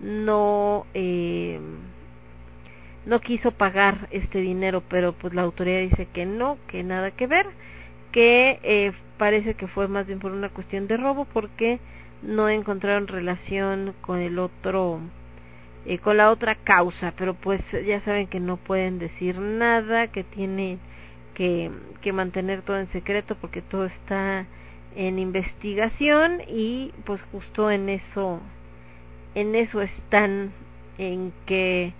no eh, no quiso pagar este dinero pero pues la autoridad dice que no que nada que ver que eh, parece que fue más bien por una cuestión de robo porque no encontraron relación con el otro eh, con la otra causa. Pero pues ya saben que no pueden decir nada que tiene que, que mantener todo en secreto porque todo está en investigación y pues justo en eso en eso están en que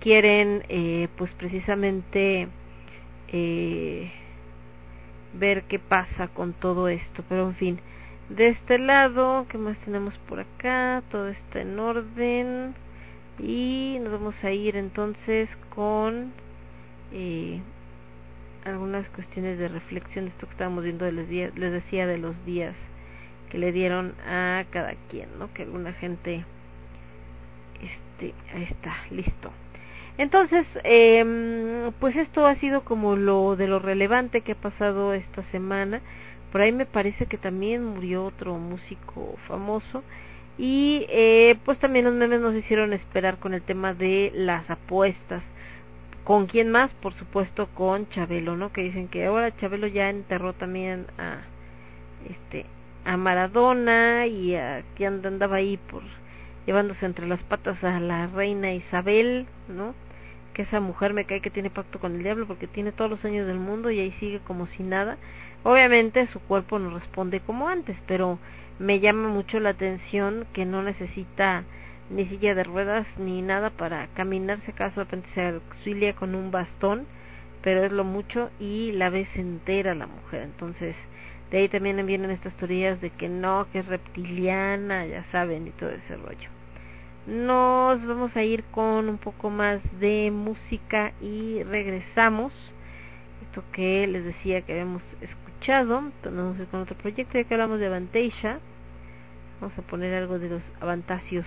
quieren eh, pues precisamente eh, ver qué pasa con todo esto pero en fin de este lado qué más tenemos por acá todo está en orden y nos vamos a ir entonces con eh, algunas cuestiones de reflexión esto que estábamos viendo de los días, les decía de los días que le dieron a cada quien, ¿no? Que alguna gente este ahí está, listo. Entonces, eh, pues esto ha sido como lo de lo relevante que ha pasado esta semana. Por ahí me parece que también murió otro músico famoso. Y eh, pues también los memes nos hicieron esperar con el tema de las apuestas ¿Con quién más? Por supuesto con Chabelo, ¿no? Que dicen que ahora Chabelo ya enterró también a este a Maradona y a que andaba ahí por llevándose entre las patas a la reina Isabel, ¿no? Que esa mujer me cae que tiene pacto con el diablo porque tiene todos los años del mundo y ahí sigue como si nada. Obviamente su cuerpo no responde como antes, pero me llama mucho la atención que no necesita ni silla de ruedas ni nada para caminarse acaso de repente se auxilia con un bastón pero es lo mucho y la ves entera la mujer entonces de ahí también vienen estas teorías de que no que es reptiliana ya saben y todo ese rollo nos vamos a ir con un poco más de música y regresamos esto que les decía que habíamos escuchado entonces vamos a ir con otro proyecto ya que hablamos de Avantasia vamos a poner algo de los Avantasios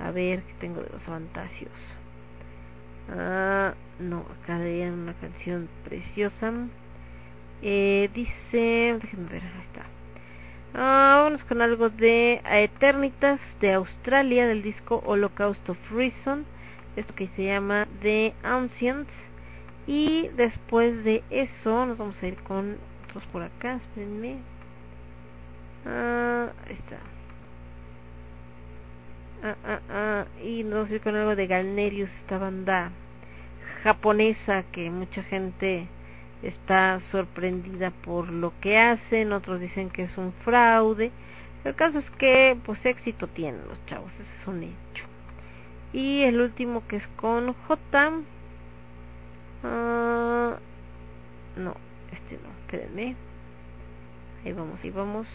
a ver, ¿qué tengo de los avantasios? Ah, no, acá leían una canción preciosa. Eh, dice, déjenme ver, ahí está. Ah, vamos con algo de Eternitas de Australia del disco Holocaust of Reason. Esto que se llama The Ancients. Y después de eso nos vamos a ir con otros por acá, espérenme. Ah, ahí está. Ah, ah, ah. Y nos vamos a ir con algo de Galnerius, esta banda japonesa que mucha gente está sorprendida por lo que hacen, otros dicen que es un fraude. El caso es que pues éxito tienen los chavos, ese es un hecho. Y el último que es con J. Uh, no, este no, espérenme. Ahí vamos, ahí vamos.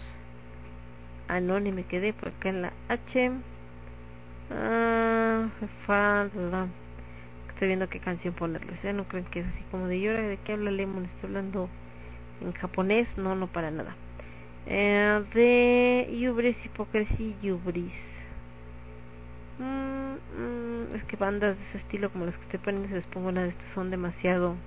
Ah, no, ni me quedé por acá en la H. Ah, Estoy viendo qué canción ponerles. ¿eh? No creen que es así como de llora. ¿De qué habla Lemon? Estoy hablando en japonés. No, no para nada. Eh, de Yubris, Hipocresía Yubris. Mm, mm, es que bandas de ese estilo como las que estoy poniendo, si les pongo una de estas, son demasiado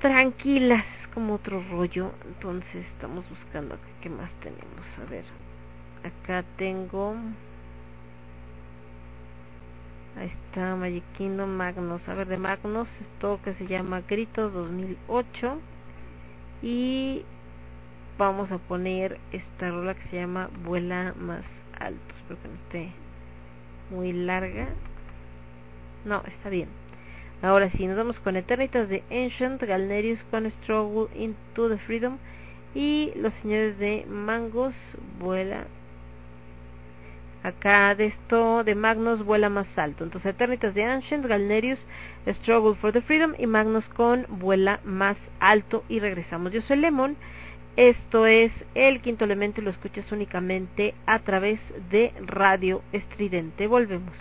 tranquilas. Es como otro rollo. Entonces estamos buscando qué más tenemos. A ver. Acá tengo. Ahí está Magic Magnus. A ver, de Magnus, esto que se llama Gritos 2008. Y vamos a poner esta rola que se llama Vuela más alto. Espero que no esté muy larga. No, está bien. Ahora sí, nos vamos con Eternitas de Ancient, Galnerius con Struggle into the Freedom. Y los señores de Mangos, Vuela Acá de esto de Magnus vuela más alto. Entonces Eternitas de Ancient, Galnerius, Struggle for the Freedom y Magnus con vuela más alto. Y regresamos. Yo soy Lemon. Esto es el quinto elemento y lo escuchas únicamente a través de Radio Estridente. Volvemos.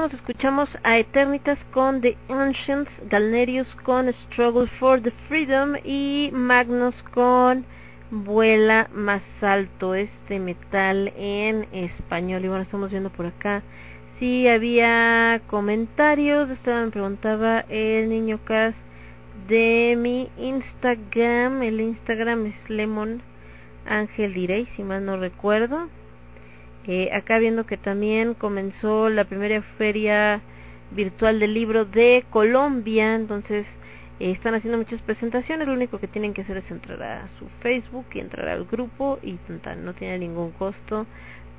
Regresamos, escuchamos a Eternitas con The Ancients, Galnerius con Struggle for the Freedom y Magnus con Vuela más alto, este metal en español. Y bueno, estamos viendo por acá si había comentarios. Estaba, me preguntaba el niño Cas de mi Instagram. El Instagram es Lemon Ángel Direy, si mal no recuerdo. Eh, acá viendo que también comenzó la primera feria virtual del libro de Colombia, entonces eh, están haciendo muchas presentaciones, lo único que tienen que hacer es entrar a su Facebook y entrar al grupo y no tiene ningún costo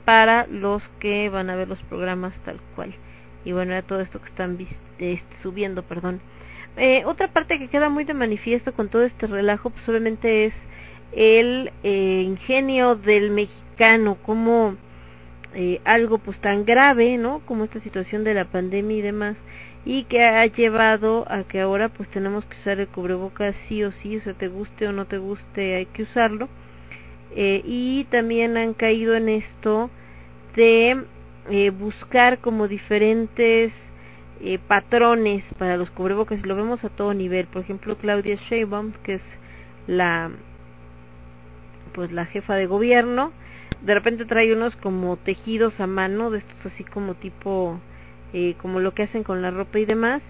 para los que van a ver los programas tal cual. Y bueno, era todo esto que están este, subiendo, perdón. Eh, otra parte que queda muy de manifiesto con todo este relajo, pues obviamente es el eh, ingenio del mexicano, como eh, algo pues tan grave, ¿no? Como esta situación de la pandemia y demás, y que ha llevado a que ahora pues tenemos que usar el cubrebocas sí o sí, o sea, te guste o no te guste, hay que usarlo. Eh, y también han caído en esto de eh, buscar como diferentes eh, patrones para los cubrebocas y lo vemos a todo nivel. Por ejemplo, Claudia Sheinbaum, que es la pues la jefa de gobierno, de repente trae unos como tejidos a mano, de estos así como tipo, eh, como lo que hacen con la ropa y demás.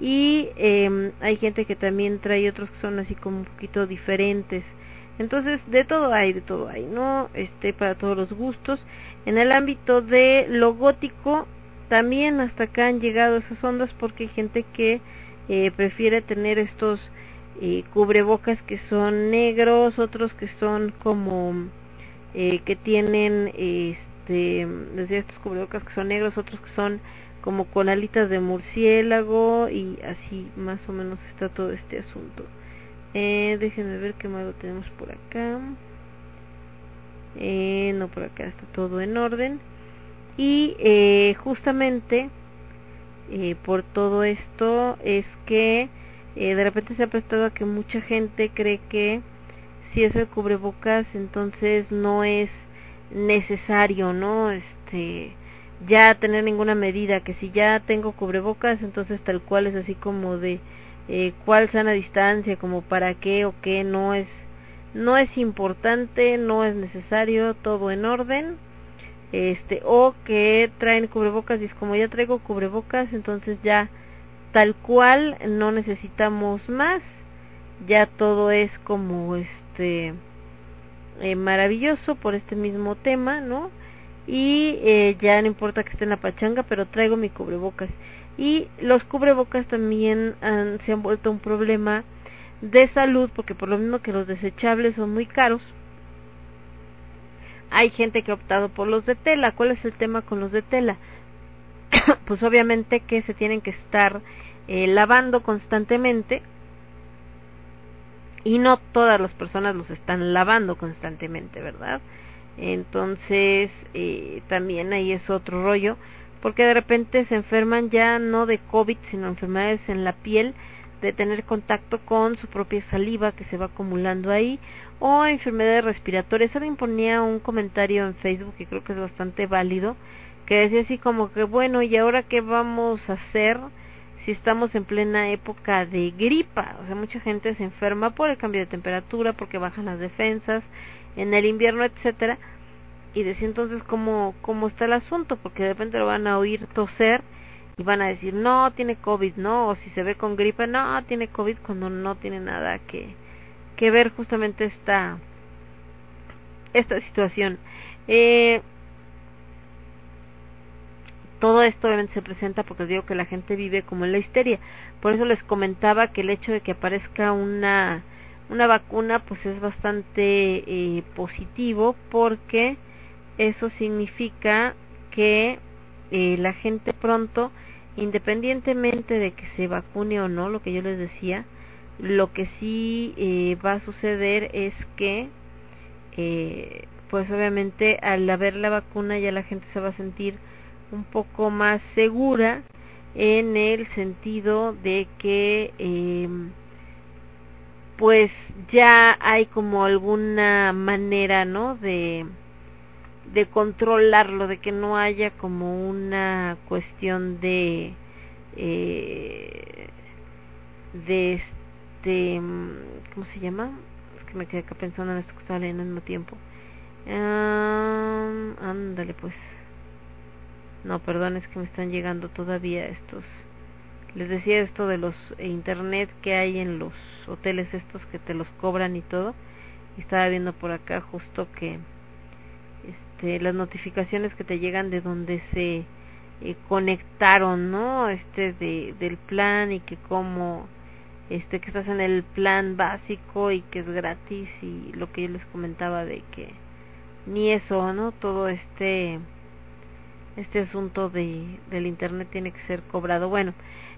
Y eh, hay gente que también trae otros que son así como un poquito diferentes. Entonces, de todo hay, de todo hay, ¿no? Este, para todos los gustos. En el ámbito de lo gótico, también hasta acá han llegado esas ondas porque hay gente que eh, prefiere tener estos eh, cubrebocas que son negros, otros que son como eh, que tienen este decía estos cubrebocas que son negros otros que son como con alitas de murciélago y así más o menos está todo este asunto. Eh, déjenme ver qué más lo tenemos por acá. Eh, no por acá está todo en orden. Y eh, justamente eh, por todo esto es que eh, de repente se ha prestado a que mucha gente cree que si es el cubrebocas entonces no es necesario no este ya tener ninguna medida que si ya tengo cubrebocas entonces tal cual es así como de eh, cuál sana distancia como para qué o qué no es no es importante no es necesario todo en orden. Este o que traen cubrebocas y es como ya traigo cubrebocas entonces ya tal cual no necesitamos más. Ya todo es como este eh, maravilloso por este mismo tema no y eh, ya no importa que esté en la pachanga pero traigo mi cubrebocas y los cubrebocas también han, se han vuelto un problema de salud porque por lo mismo que los desechables son muy caros hay gente que ha optado por los de tela. ¿Cuál es el tema con los de tela? pues obviamente que se tienen que estar eh, lavando constantemente y no todas las personas los están lavando constantemente, ¿verdad? Entonces, eh, también ahí es otro rollo, porque de repente se enferman ya no de COVID, sino enfermedades en la piel, de tener contacto con su propia saliva que se va acumulando ahí, o enfermedades respiratorias. Alguien ponía un comentario en Facebook que creo que es bastante válido, que decía así como que bueno, ¿y ahora qué vamos a hacer si estamos en plena época de gripa? O sea, mucha gente se enferma por el cambio de temperatura, porque bajan las defensas, en el invierno, etcétera. Y decía entonces cómo, cómo está el asunto, porque de repente lo van a oír toser y van a decir, no, tiene COVID, no, o si se ve con gripa, no, tiene COVID cuando no tiene nada que, que ver justamente esta esta situación eh, todo esto obviamente se presenta porque digo que la gente vive como en la histeria. Por eso les comentaba que el hecho de que aparezca una una vacuna pues es bastante eh, positivo porque eso significa que eh, la gente pronto independientemente de que se vacune o no lo que yo les decía lo que sí eh, va a suceder es que, eh, pues obviamente al haber la vacuna ya la gente se va a sentir un poco más segura en el sentido de que eh, pues ya hay como alguna manera no de de controlarlo de que no haya como una cuestión de eh, de este cómo se llama es que me quedé acá pensando en esto que estaba leyendo al mismo tiempo. Ah, ándale pues no perdón es que me están llegando todavía estos les decía esto de los internet que hay en los hoteles estos que te los cobran y todo. Y estaba viendo por acá justo que este las notificaciones que te llegan de donde se eh, conectaron no este de del plan y que cómo este que estás en el plan básico y que es gratis y lo que yo les comentaba de que ni eso no todo este este asunto de del internet tiene que ser cobrado. Bueno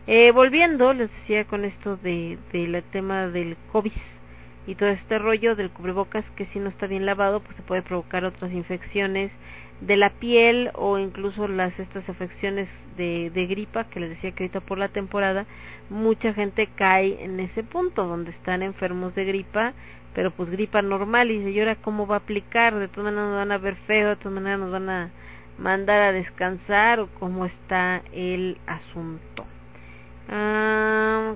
eh, volviendo les decía con esto de del tema del covid y todo este rollo del cubrebocas que si no está bien lavado pues se puede provocar otras infecciones de la piel o incluso las estas afecciones de, de gripa que les decía que ahorita por la temporada mucha gente cae en ese punto donde están enfermos de gripa pero pues gripa normal. Y dice y ahora cómo va a aplicar de todas maneras nos van a ver feo de todas maneras nos van a mandar a descansar o cómo está el asunto. Ah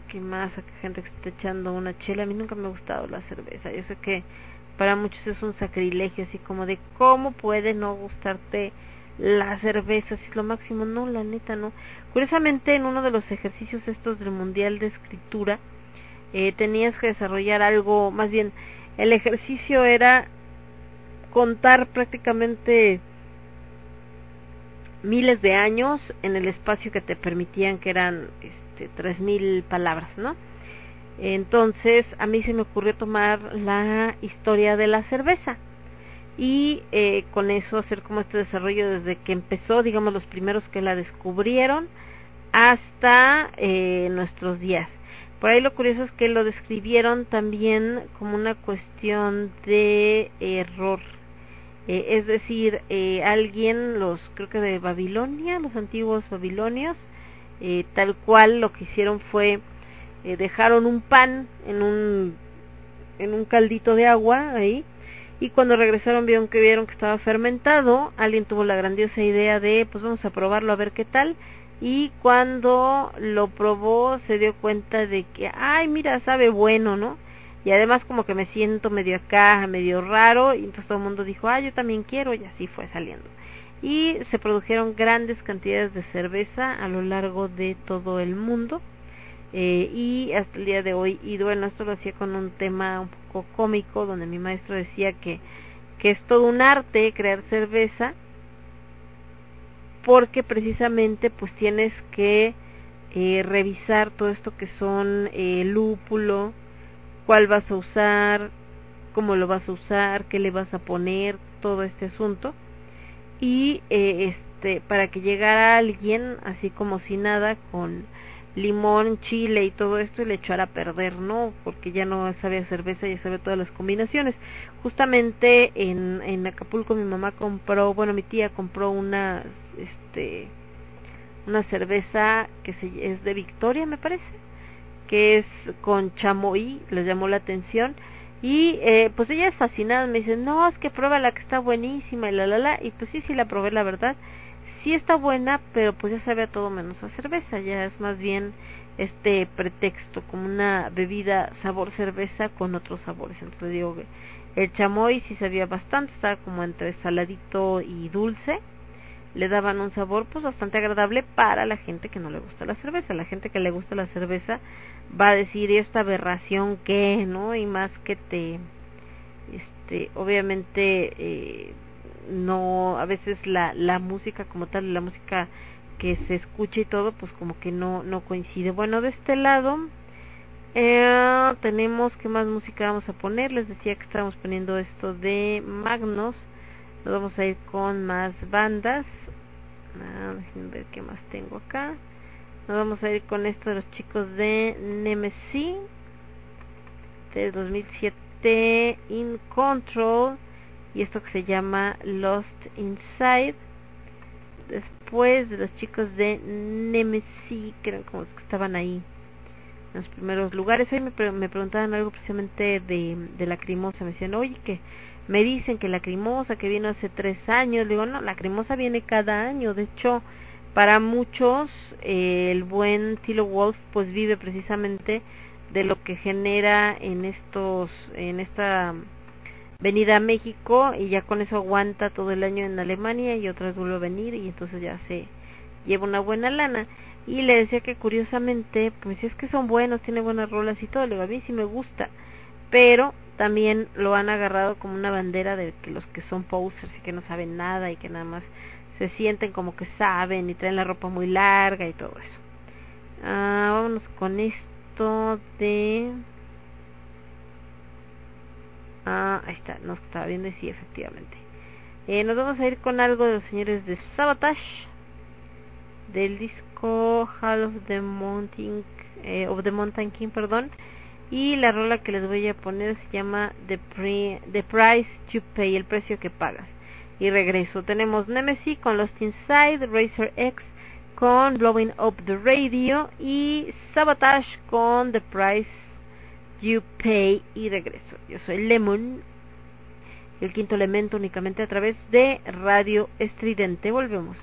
qué más hay gente que está echando una chela. A mí nunca me ha gustado la cerveza. Yo sé que para muchos es un sacrilegio, así como de cómo puede no gustarte la cerveza, si es lo máximo, no, la neta no. Curiosamente, en uno de los ejercicios estos del Mundial de Escritura, eh, tenías que desarrollar algo, más bien, el ejercicio era contar prácticamente miles de años en el espacio que te permitían, que eran este, tres mil palabras, ¿no? Entonces a mí se me ocurrió tomar la historia de la cerveza. y eh, con eso hacer como este desarrollo desde que empezó, digamos, los primeros que la descubrieron hasta eh, nuestros días. Por ahí lo curioso es que lo describieron también como una cuestión de error. Eh, es decir, eh, alguien, los creo que de Babilonia, los antiguos babilonios, eh, tal cual lo que hicieron fue eh, dejaron un pan en un en un caldito de agua ahí y cuando regresaron vieron que vieron que estaba fermentado alguien tuvo la grandiosa idea de pues vamos a probarlo a ver qué tal y cuando lo probó se dio cuenta de que ay mira sabe bueno no y además como que me siento medio acá medio raro y entonces todo el mundo dijo ah yo también quiero y así fue saliendo. Y se produjeron grandes cantidades de cerveza a lo largo de todo el mundo eh, y hasta el día de hoy y bueno esto lo hacía con un tema un poco cómico donde mi maestro decía que que es todo un arte crear cerveza porque precisamente pues tienes que eh, revisar todo esto que son eh, lúpulo cuál vas a usar cómo lo vas a usar qué le vas a poner todo este asunto y eh, este para que llegara alguien así como si nada con limón, chile y todo esto y le echara a perder, ¿no? Porque ya no sabe cerveza, ya sabe todas las combinaciones. Justamente en, en Acapulco mi mamá compró, bueno, mi tía compró una, este, una cerveza que se, es de Victoria, me parece, que es con chamoy, les llamó la atención y eh, pues ella es fascinada, me dice, no, es que prueba la que está buenísima y la la la, y pues sí, sí la probé, la verdad, sí está buena, pero pues ya sabe todo menos a cerveza, ya es más bien este pretexto, como una bebida sabor cerveza con otros sabores, entonces digo que el chamoy sí sabía bastante, estaba como entre saladito y dulce, le daban un sabor pues bastante agradable para la gente que no le gusta la cerveza, la gente que le gusta la cerveza va a decir esta aberración que no y más que te este obviamente eh, no a veces la la música como tal la música que se escucha y todo pues como que no no coincide. Bueno de este lado eh, tenemos que más música vamos a poner. Les decía que estábamos poniendo esto de Magnus. Nos vamos a ir con más bandas. Ah, ver qué más tengo acá nos vamos a ir con esto de los chicos de Nemesis de 2007 In Control y esto que se llama Lost Inside. Después de los chicos de Nemesis que eran como los que estaban ahí en los primeros lugares hoy me preguntaban algo precisamente de, de Lacrimosa me decían oye que me dicen que Lacrimosa que vino hace tres años digo no Lacrimosa viene cada año de hecho para muchos eh, el buen Tilo Wolf pues vive precisamente de lo que genera en estos en esta venida a México y ya con eso aguanta todo el año en Alemania y otras vuelve a venir y entonces ya se lleva una buena lana. Y le decía que curiosamente pues es que son buenos tiene buenas rolas y todo le digo a mí sí me gusta pero también lo han agarrado como una bandera de que los que son posers y que no saben nada y que nada más se sienten como que saben y traen la ropa muy larga y todo eso. Ah, vámonos con esto de... Ah, ahí está, nos estaba viendo sí, efectivamente. Eh, nos vamos a ir con algo de los señores de Sabotage, del disco Hall of the Mountain, eh, of the Mountain King, perdón. Y la rola que les voy a poner se llama The, Pre the Price You Pay, el precio que pagas y regreso. Tenemos Nemesis con Lost Inside, Racer X con Blowing Up the Radio y Sabotage con The Price You Pay y regreso. Yo soy Lemon, el quinto elemento únicamente a través de Radio Estridente. Volvemos.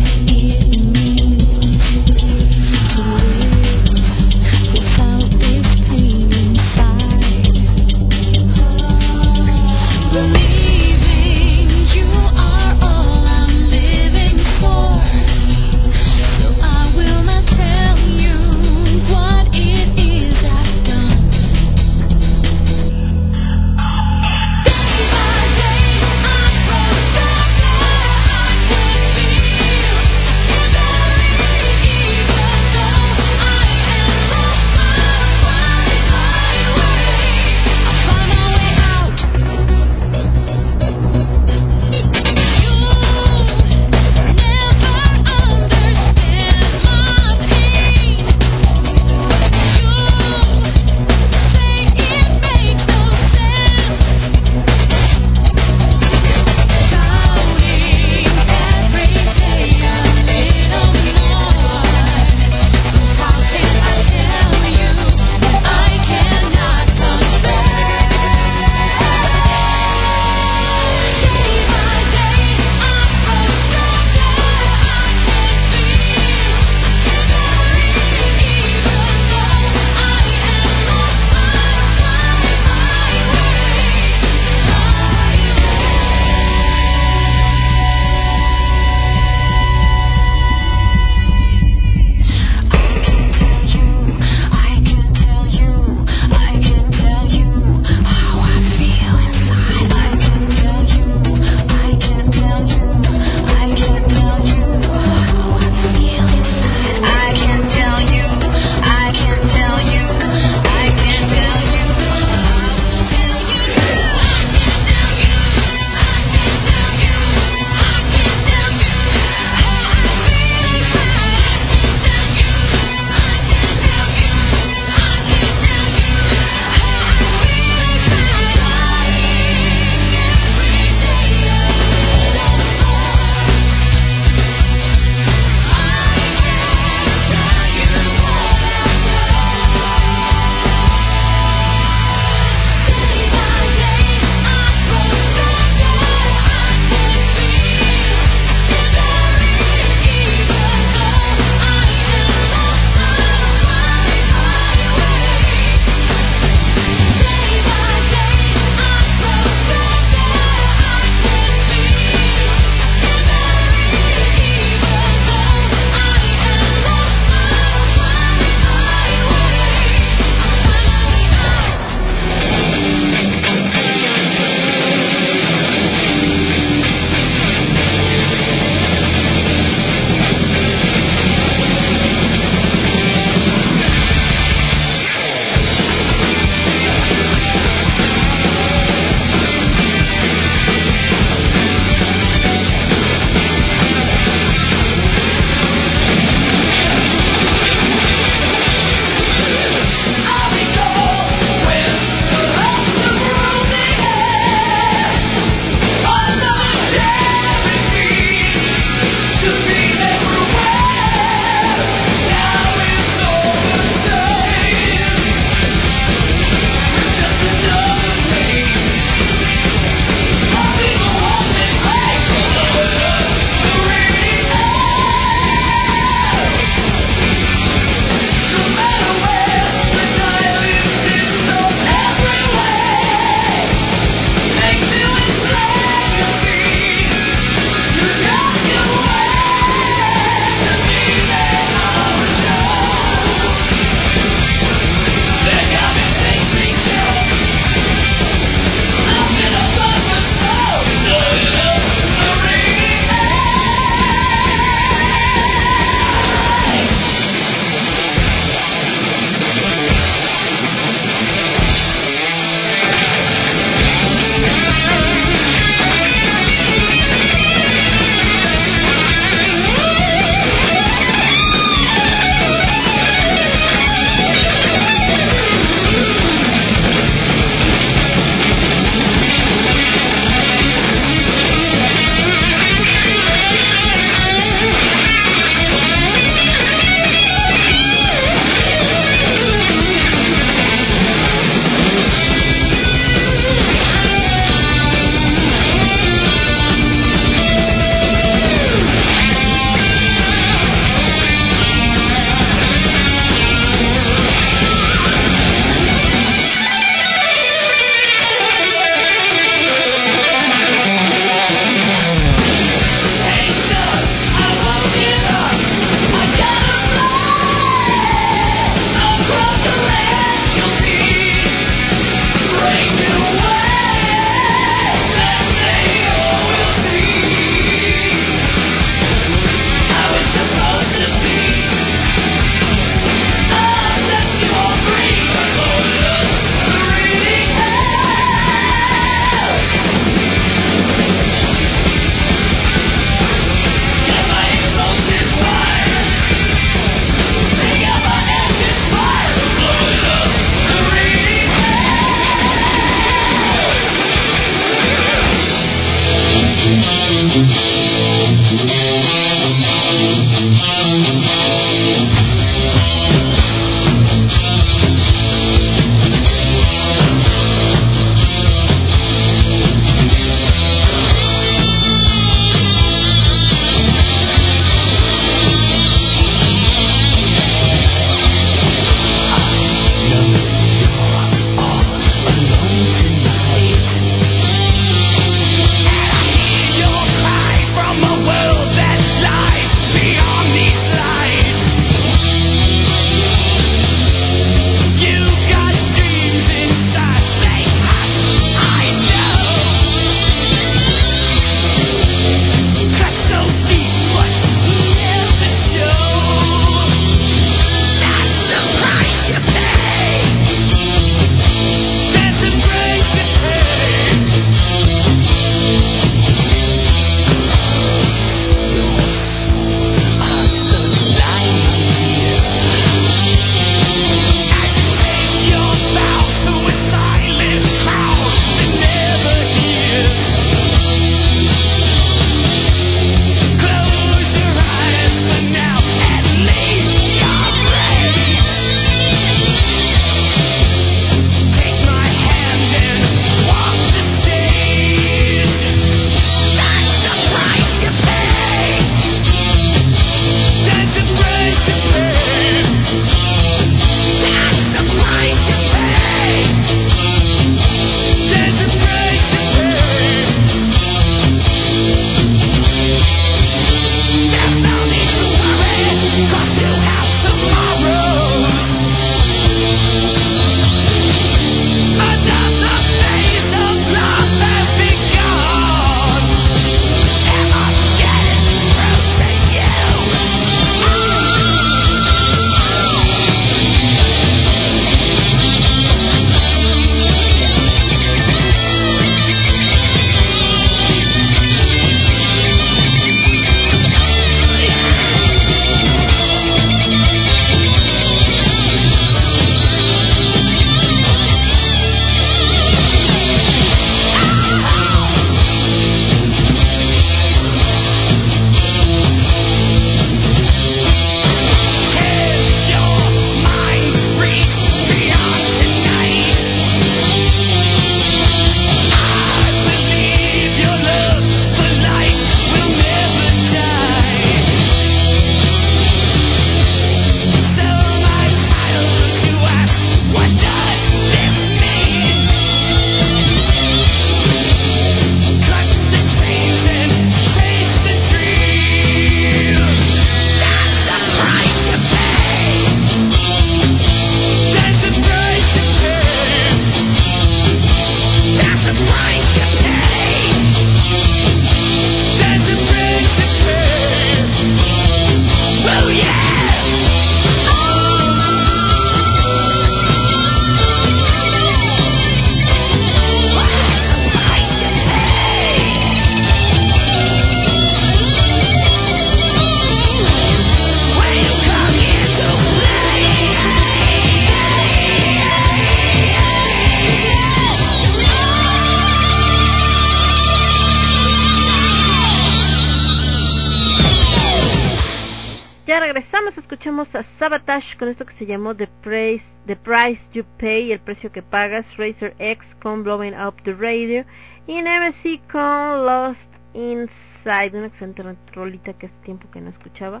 Con esto que se llamó The Price, The Price You Pay, el precio que pagas, Razer X con Blowing Up the Radio y NMC con Lost Inside, una excelente rolita que hace tiempo que no escuchaba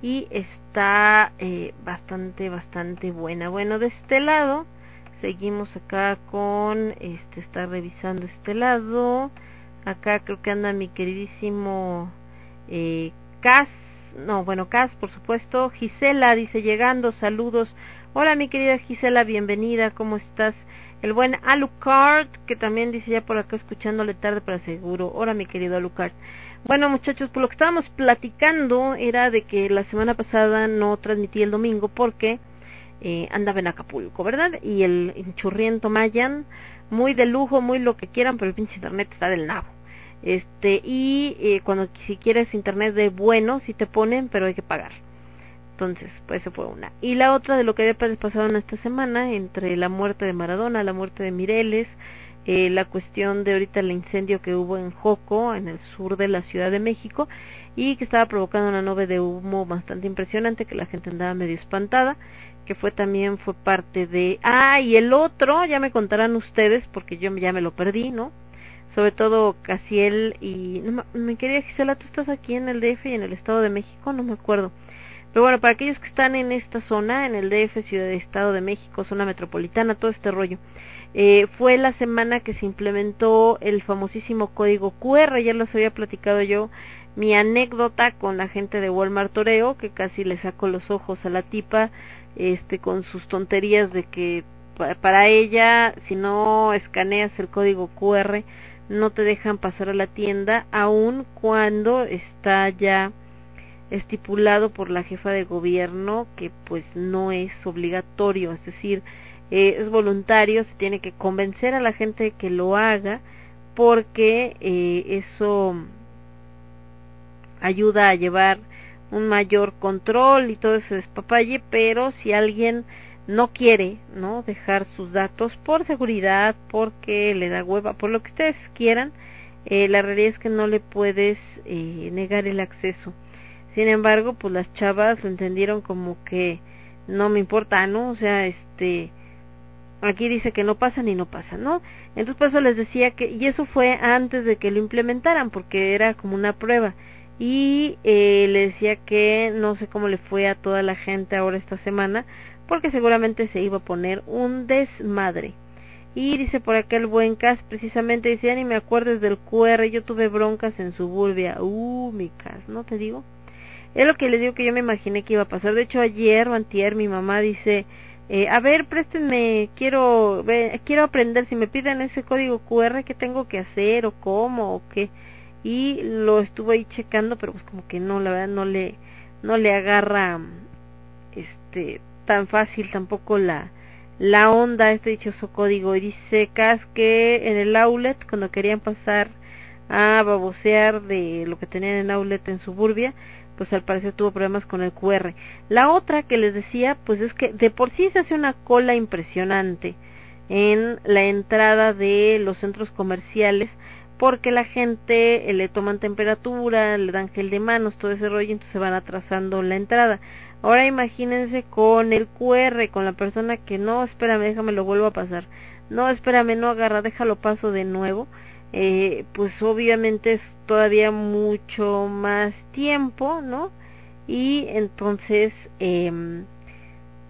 y está eh, bastante, bastante buena. Bueno, de este lado seguimos acá con, este, está revisando este lado, acá creo que anda mi queridísimo eh, Cas no, bueno, Cas, por supuesto. Gisela dice llegando, saludos. Hola, mi querida Gisela, bienvenida, ¿cómo estás? El buen Alucard, que también dice ya por acá escuchándole tarde para seguro. Hola, mi querido Alucard. Bueno, muchachos, por lo que estábamos platicando era de que la semana pasada no transmití el domingo porque eh, andaba en Acapulco, ¿verdad? Y el churriento Mayan, muy de lujo, muy lo que quieran, pero el pinche internet está del nabo este y eh, cuando si quieres internet de bueno si te ponen pero hay que pagar. Entonces pues eso fue una. Y la otra de lo que había pasado en esta semana entre la muerte de Maradona la muerte de Mireles eh, la cuestión de ahorita el incendio que hubo en Joco en el sur de la Ciudad de México y que estaba provocando una nube de humo bastante impresionante que la gente andaba medio espantada que fue también fue parte de ah y el otro ya me contarán ustedes porque yo ya me lo perdí no sobre todo Casiel y no, me quería Gisela, tú estás aquí en el DF y en el Estado de México, no me acuerdo. Pero bueno, para aquellos que están en esta zona, en el DF, Ciudad de Estado de México, zona metropolitana, todo este rollo, eh, fue la semana que se implementó el famosísimo código QR, ya los había platicado yo, mi anécdota con la gente de Walmart Toreo, que casi le saco los ojos a la tipa, este, con sus tonterías de que para ella, si no escaneas el código QR, no te dejan pasar a la tienda aun cuando está ya estipulado por la jefa de gobierno que pues no es obligatorio, es decir, eh, es voluntario, se tiene que convencer a la gente que lo haga porque eh, eso ayuda a llevar un mayor control y todo ese despapalle, pero si alguien no quiere no dejar sus datos por seguridad porque le da hueva por lo que ustedes quieran eh, la realidad es que no le puedes eh, negar el acceso. Sin embargo pues las chavas lo entendieron como que no me importa no o sea este aquí dice que no pasa ni no pasa no entonces por eso les decía que y eso fue antes de que lo implementaran porque era como una prueba. Y eh, le decía que no sé cómo le fue a toda la gente ahora esta semana porque seguramente se iba a poner un desmadre. Y dice por acá el buen Cas, precisamente dice, ya ni me acuerdes del QR, yo tuve broncas en suburbia. Uh, mi Cas, ¿no te digo? Es lo que le digo que yo me imaginé que iba a pasar. De hecho, ayer o antier mi mamá dice, eh, a ver, préstenme, quiero, quiero aprender, si me piden ese código QR, ¿qué tengo que hacer o cómo o qué? Y lo estuve ahí checando, pero pues como que no, la verdad no le, no le agarra, este, tan fácil tampoco la, la onda este dichoso código. Y dice Cas que en el outlet, cuando querían pasar a babosear de lo que tenían en outlet en suburbia, pues al parecer tuvo problemas con el QR. La otra que les decía, pues es que de por sí se hace una cola impresionante en la entrada de los centros comerciales porque la gente le toman temperatura, le dan gel de manos, todo ese rollo, entonces se van atrasando la entrada. Ahora imagínense con el QR, con la persona que no, espérame, déjame lo vuelvo a pasar. No, espérame, no agarra, déjalo paso de nuevo. Eh, pues obviamente es todavía mucho más tiempo, ¿no? Y entonces, eh,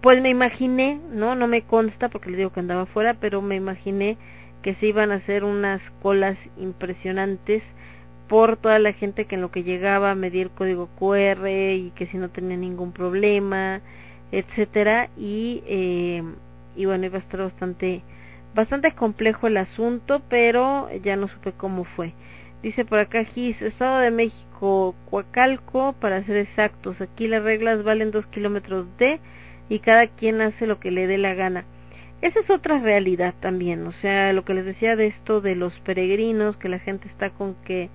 pues me imaginé, ¿no? No me consta porque le digo que andaba afuera, pero me imaginé que se iban a hacer unas colas impresionantes por toda la gente que en lo que llegaba a medir código QR y que si no tenía ningún problema, etcétera y eh, y bueno iba a estar bastante bastante complejo el asunto, pero ya no supe cómo fue. Dice por acá Gis, Estado de México, Coacalco, para ser exactos. Aquí las reglas valen dos kilómetros de y cada quien hace lo que le dé la gana. Esa es otra realidad también, o sea, lo que les decía de esto de los peregrinos, que la gente está con que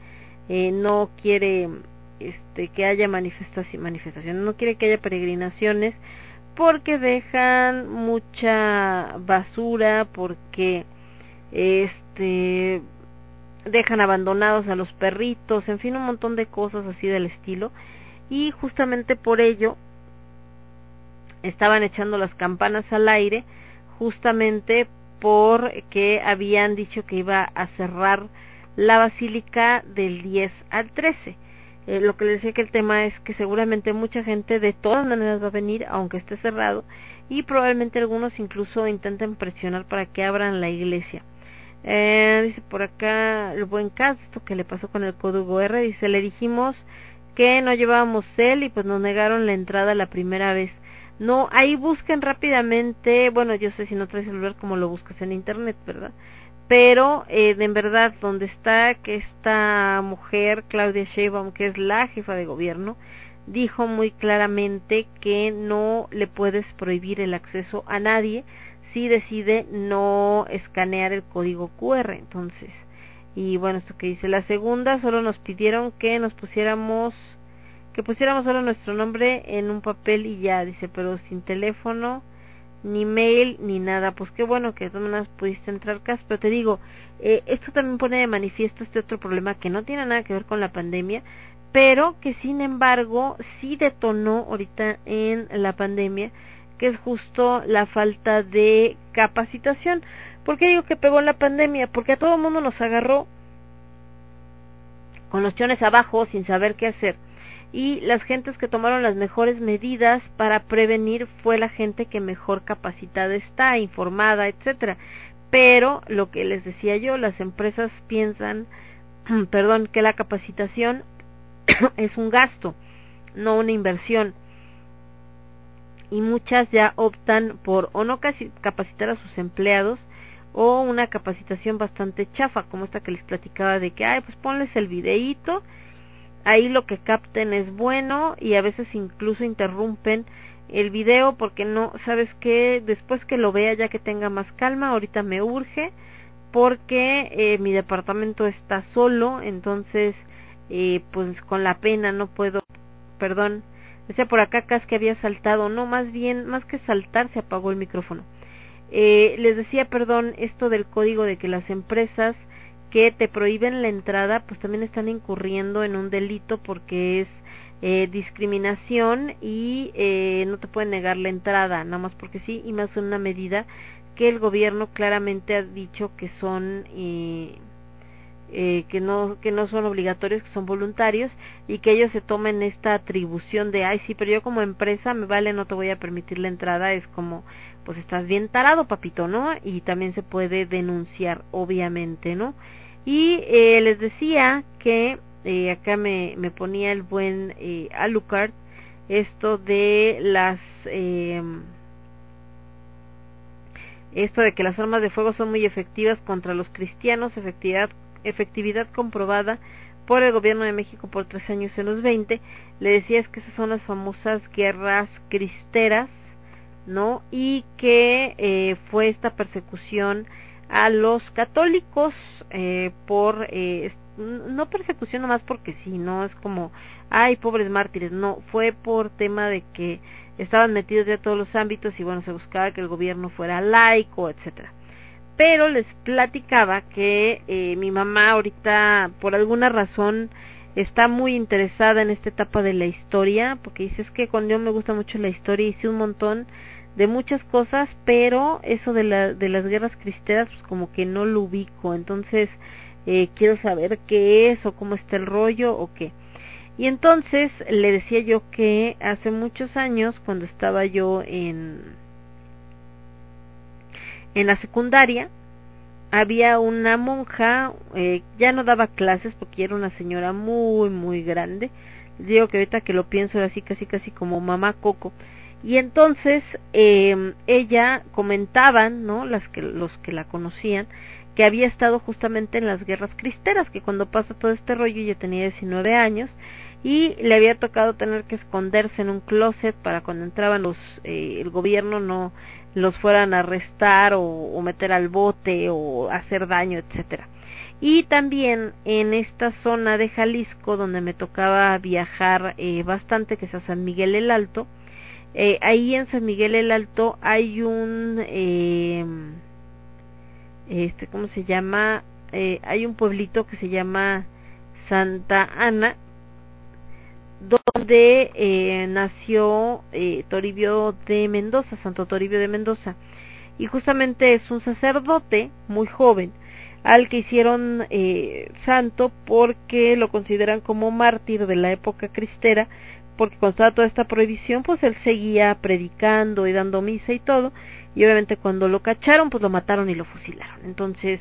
eh, no quiere este que haya manifestaciones manifestaciones no quiere que haya peregrinaciones porque dejan mucha basura porque este dejan abandonados a los perritos en fin un montón de cosas así del estilo. Y justamente por ello estaban echando las campanas al aire justamente porque habían dicho que iba a cerrar la basílica del 10 al 13. Eh, lo que les decía que el tema es que seguramente mucha gente de todas maneras va a venir aunque esté cerrado y probablemente algunos incluso intenten presionar para que abran la iglesia. Eh, dice por acá el buen caso, esto que le pasó con el código R, dice, le dijimos que no llevábamos cel y pues nos negaron la entrada la primera vez. No, ahí busquen rápidamente, bueno, yo sé si no traes celular como lo buscas en internet, ¿verdad? Pero eh, en verdad, donde está que esta mujer, Claudia Sheinbaum, que es la jefa de gobierno, dijo muy claramente que no le puedes prohibir el acceso a nadie si decide no escanear el código QR. Entonces, y bueno, esto que dice la segunda, solo nos pidieron que nos pusiéramos que pusiéramos solo nuestro nombre en un papel y ya, dice, pero sin teléfono, ni mail, ni nada. Pues qué bueno que de todas maneras pudiste entrar, Cas, pero te digo, eh, esto también pone de manifiesto este otro problema que no tiene nada que ver con la pandemia, pero que sin embargo sí detonó ahorita en la pandemia, que es justo la falta de capacitación. ¿Por qué digo que pegó la pandemia? Porque a todo el mundo nos agarró con los chones abajo sin saber qué hacer y las gentes que tomaron las mejores medidas para prevenir fue la gente que mejor capacitada está, informada, etcétera. Pero lo que les decía yo, las empresas piensan, perdón, que la capacitación es un gasto, no una inversión. Y muchas ya optan por o no capacitar a sus empleados o una capacitación bastante chafa, como esta que les platicaba de que, ay, pues ponles el videíto ahí lo que capten es bueno y a veces incluso interrumpen el video porque no, sabes que después que lo vea ya que tenga más calma, ahorita me urge porque eh, mi departamento está solo, entonces eh, pues con la pena no puedo, perdón, decía por acá Cas que había saltado, no, más bien, más que saltar se apagó el micrófono. Eh, les decía, perdón, esto del código de que las empresas que te prohíben la entrada, pues también están incurriendo en un delito porque es eh, discriminación y eh, no te pueden negar la entrada, nada más porque sí, y más una medida que el gobierno claramente ha dicho que son eh, que no que no son obligatorios, que son voluntarios y que ellos se tomen esta atribución de ay sí, pero yo como empresa me vale, no te voy a permitir la entrada, es como pues estás bien tarado, papito, ¿no? Y también se puede denunciar, obviamente, ¿no? Y eh, les decía que eh, acá me, me, ponía el buen eh, Alucard esto de las eh, esto de que las armas de fuego son muy efectivas contra los cristianos, efectividad, efectividad comprobada por el gobierno de México por tres años en los 20. Le decía es que esas son las famosas guerras cristeras, ¿no? Y que eh, fue esta persecución a los católicos eh, por eh, no persecución nomás porque sí, no es como ay pobres mártires, no, fue por tema de que estaban metidos ya todos los ámbitos y bueno, se buscaba que el gobierno fuera laico, etcétera. Pero les platicaba que eh, mi mamá ahorita por alguna razón está muy interesada en esta etapa de la historia, porque dice es que cuando yo me gusta mucho la historia, hice un montón de muchas cosas, pero eso de, la, de las guerras cristeras, pues como que no lo ubico, entonces eh, quiero saber qué es o cómo está el rollo o qué. Y entonces le decía yo que hace muchos años, cuando estaba yo en, en la secundaria, había una monja, eh, ya no daba clases porque era una señora muy, muy grande. Digo que ahorita que lo pienso así, casi, casi como mamá Coco y entonces eh, ella comentaban, ¿no? Las que, los que la conocían, que había estado justamente en las guerras cristeras, que cuando pasa todo este rollo ella tenía 19 años y le había tocado tener que esconderse en un closet para cuando entraban los, eh, el gobierno no los fueran a arrestar o, meter al bote o hacer daño, etcétera. Y también en esta zona de Jalisco donde me tocaba viajar eh, bastante, que es a San Miguel el Alto, eh, ahí en San Miguel el Alto hay un, eh, este, ¿cómo se llama? Eh, hay un pueblito que se llama Santa Ana, donde eh, nació eh, Toribio de Mendoza, Santo Toribio de Mendoza. Y justamente es un sacerdote muy joven al que hicieron eh, santo porque lo consideran como mártir de la época cristera, porque con toda esta prohibición, pues él seguía predicando y dando misa y todo, y obviamente cuando lo cacharon, pues lo mataron y lo fusilaron. Entonces,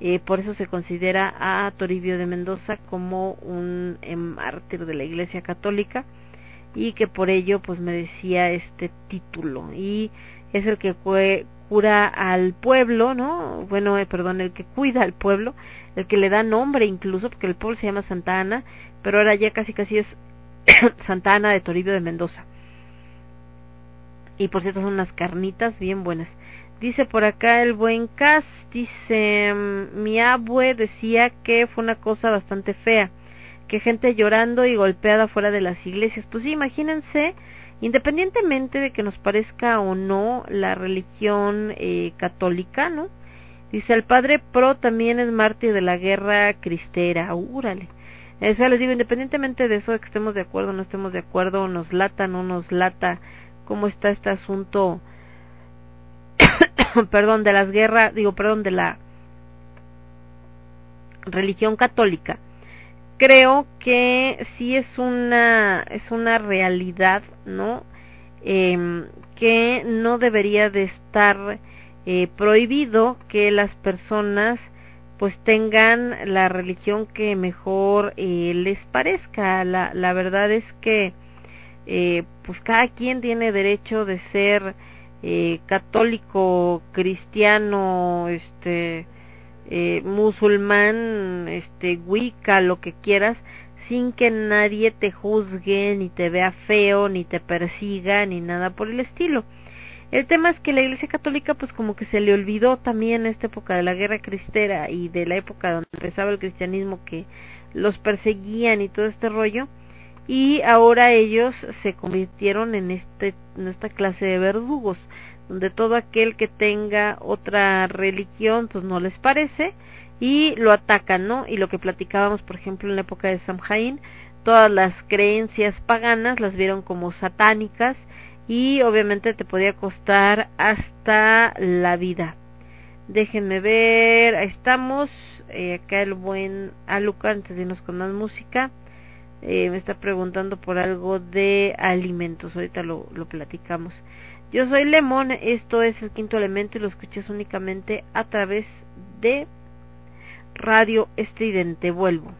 eh, por eso se considera a Toribio de Mendoza como un eh, mártir de la Iglesia Católica y que por ello pues merecía este título y es el que cura al pueblo, ¿no? Bueno, eh, perdón, el que cuida al pueblo, el que le da nombre incluso, porque el pueblo se llama Santa Ana, pero ahora ya casi casi es Santa Ana de Toribio de Mendoza. Y por cierto son unas carnitas bien buenas. Dice por acá el buen Cas, dice, mm, mi abue decía que fue una cosa bastante fea, que gente llorando y golpeada fuera de las iglesias. Pues sí, imagínense, independientemente de que nos parezca o no la religión eh, católica, ¿no? Dice, el padre Pro también es mártir de la guerra cristera, úrale. O sea, les digo, independientemente de eso, de que estemos de acuerdo o no estemos de acuerdo, nos lata, no nos lata, cómo está este asunto perdón, de las guerras, digo, perdón, de la religión católica, creo que sí es una es una realidad, ¿no? Eh, que no debería de estar eh, prohibido que las personas pues tengan la religión que mejor eh, les parezca. La, la verdad es que eh, pues cada quien tiene derecho de ser eh, católico, cristiano, este, eh, musulmán, este, wicca, lo que quieras, sin que nadie te juzgue, ni te vea feo, ni te persiga, ni nada por el estilo. El tema es que la Iglesia Católica pues como que se le olvidó también en esta época de la guerra cristera y de la época donde empezaba el cristianismo que los perseguían y todo este rollo y ahora ellos se convirtieron en este en esta clase de verdugos donde todo aquel que tenga otra religión pues no les parece y lo atacan, ¿no? Y lo que platicábamos, por ejemplo, en la época de Samhain, todas las creencias paganas las vieron como satánicas y obviamente te podía costar hasta la vida. Déjenme ver, ahí estamos, eh, acá el buen Alucard, antes de irnos con más música eh, me está preguntando por algo de alimentos. Ahorita lo, lo platicamos. Yo soy Lemón, esto es el quinto elemento y lo escuchas únicamente a través de Radio Estridente. Vuelvo.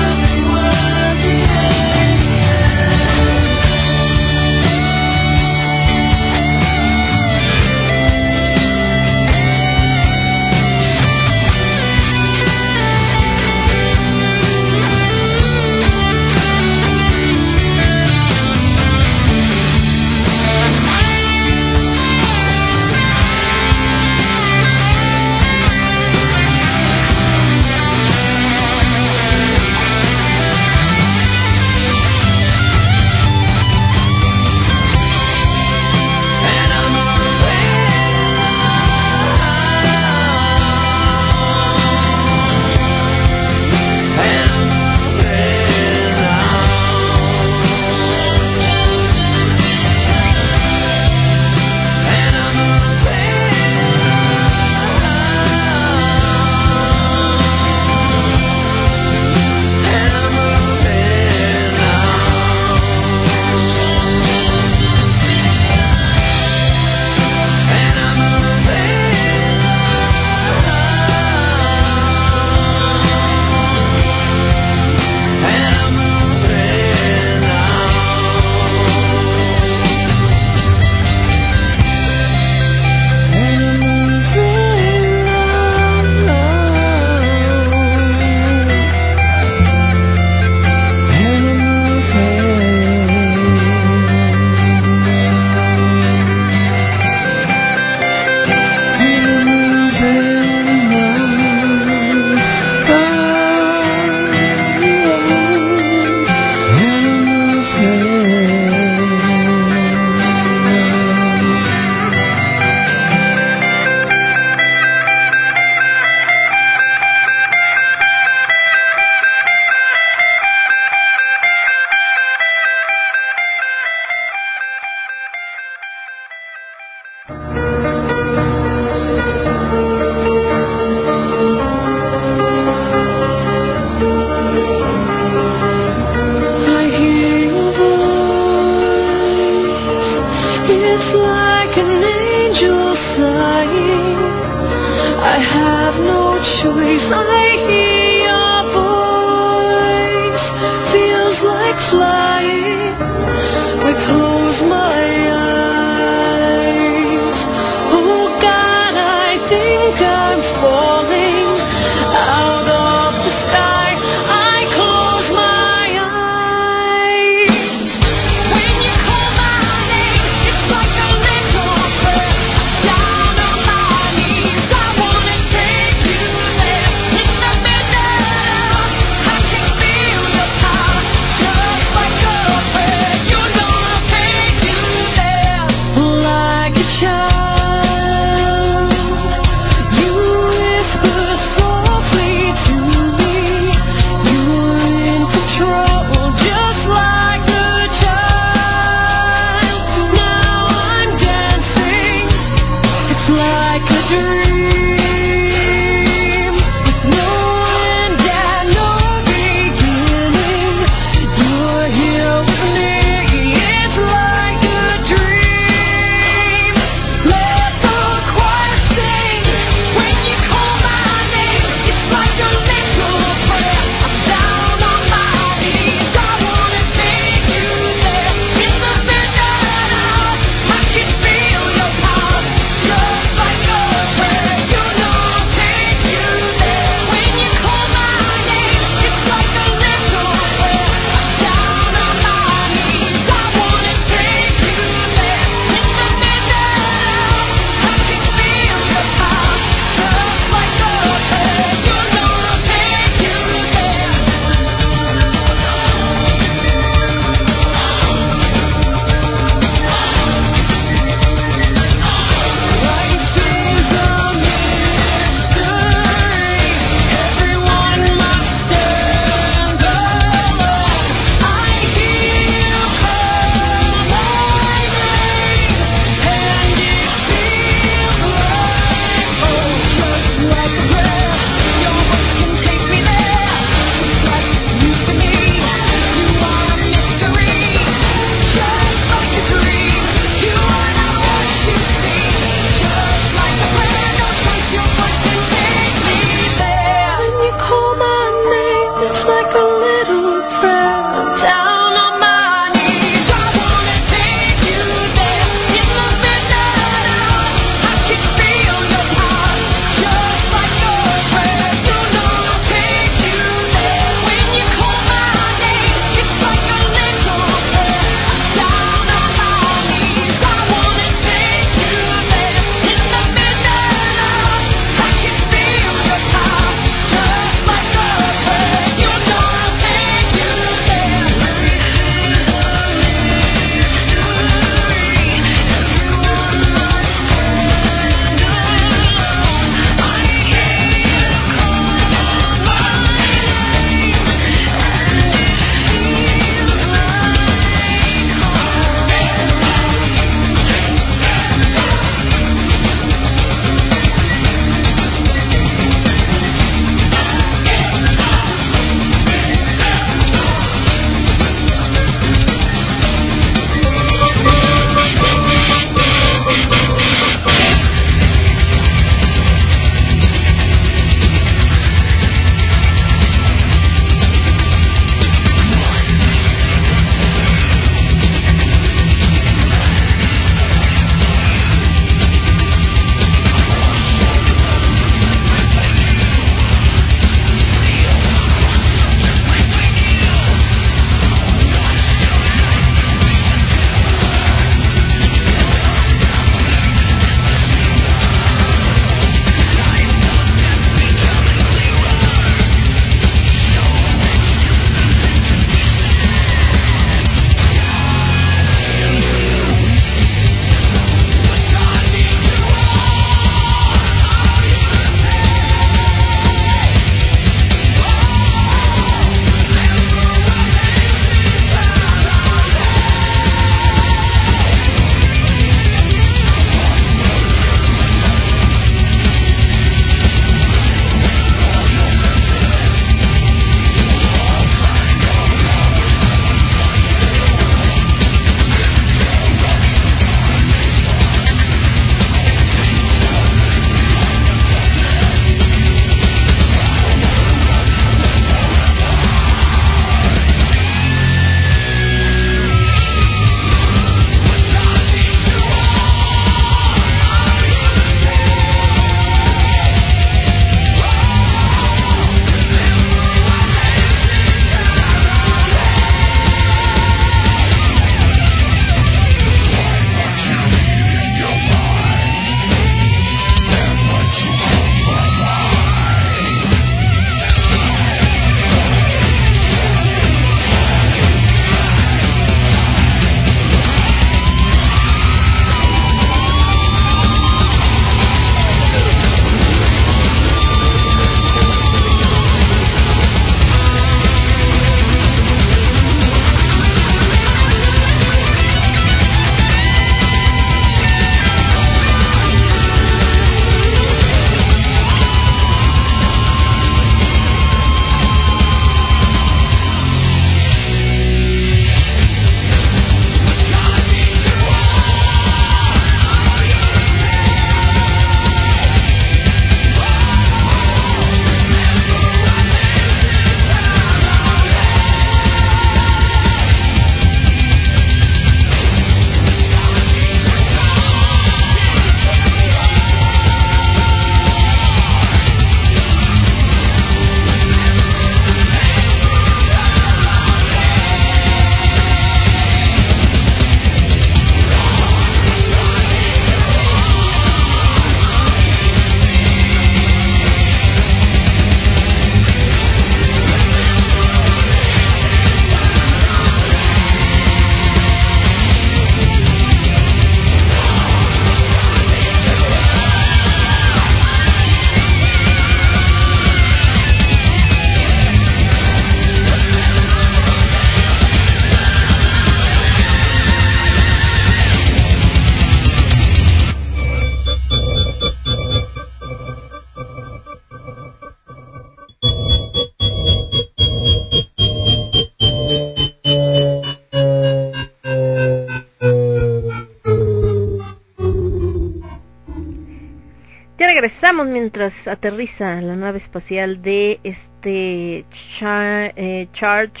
Mientras aterriza la nave espacial de este eh, Charge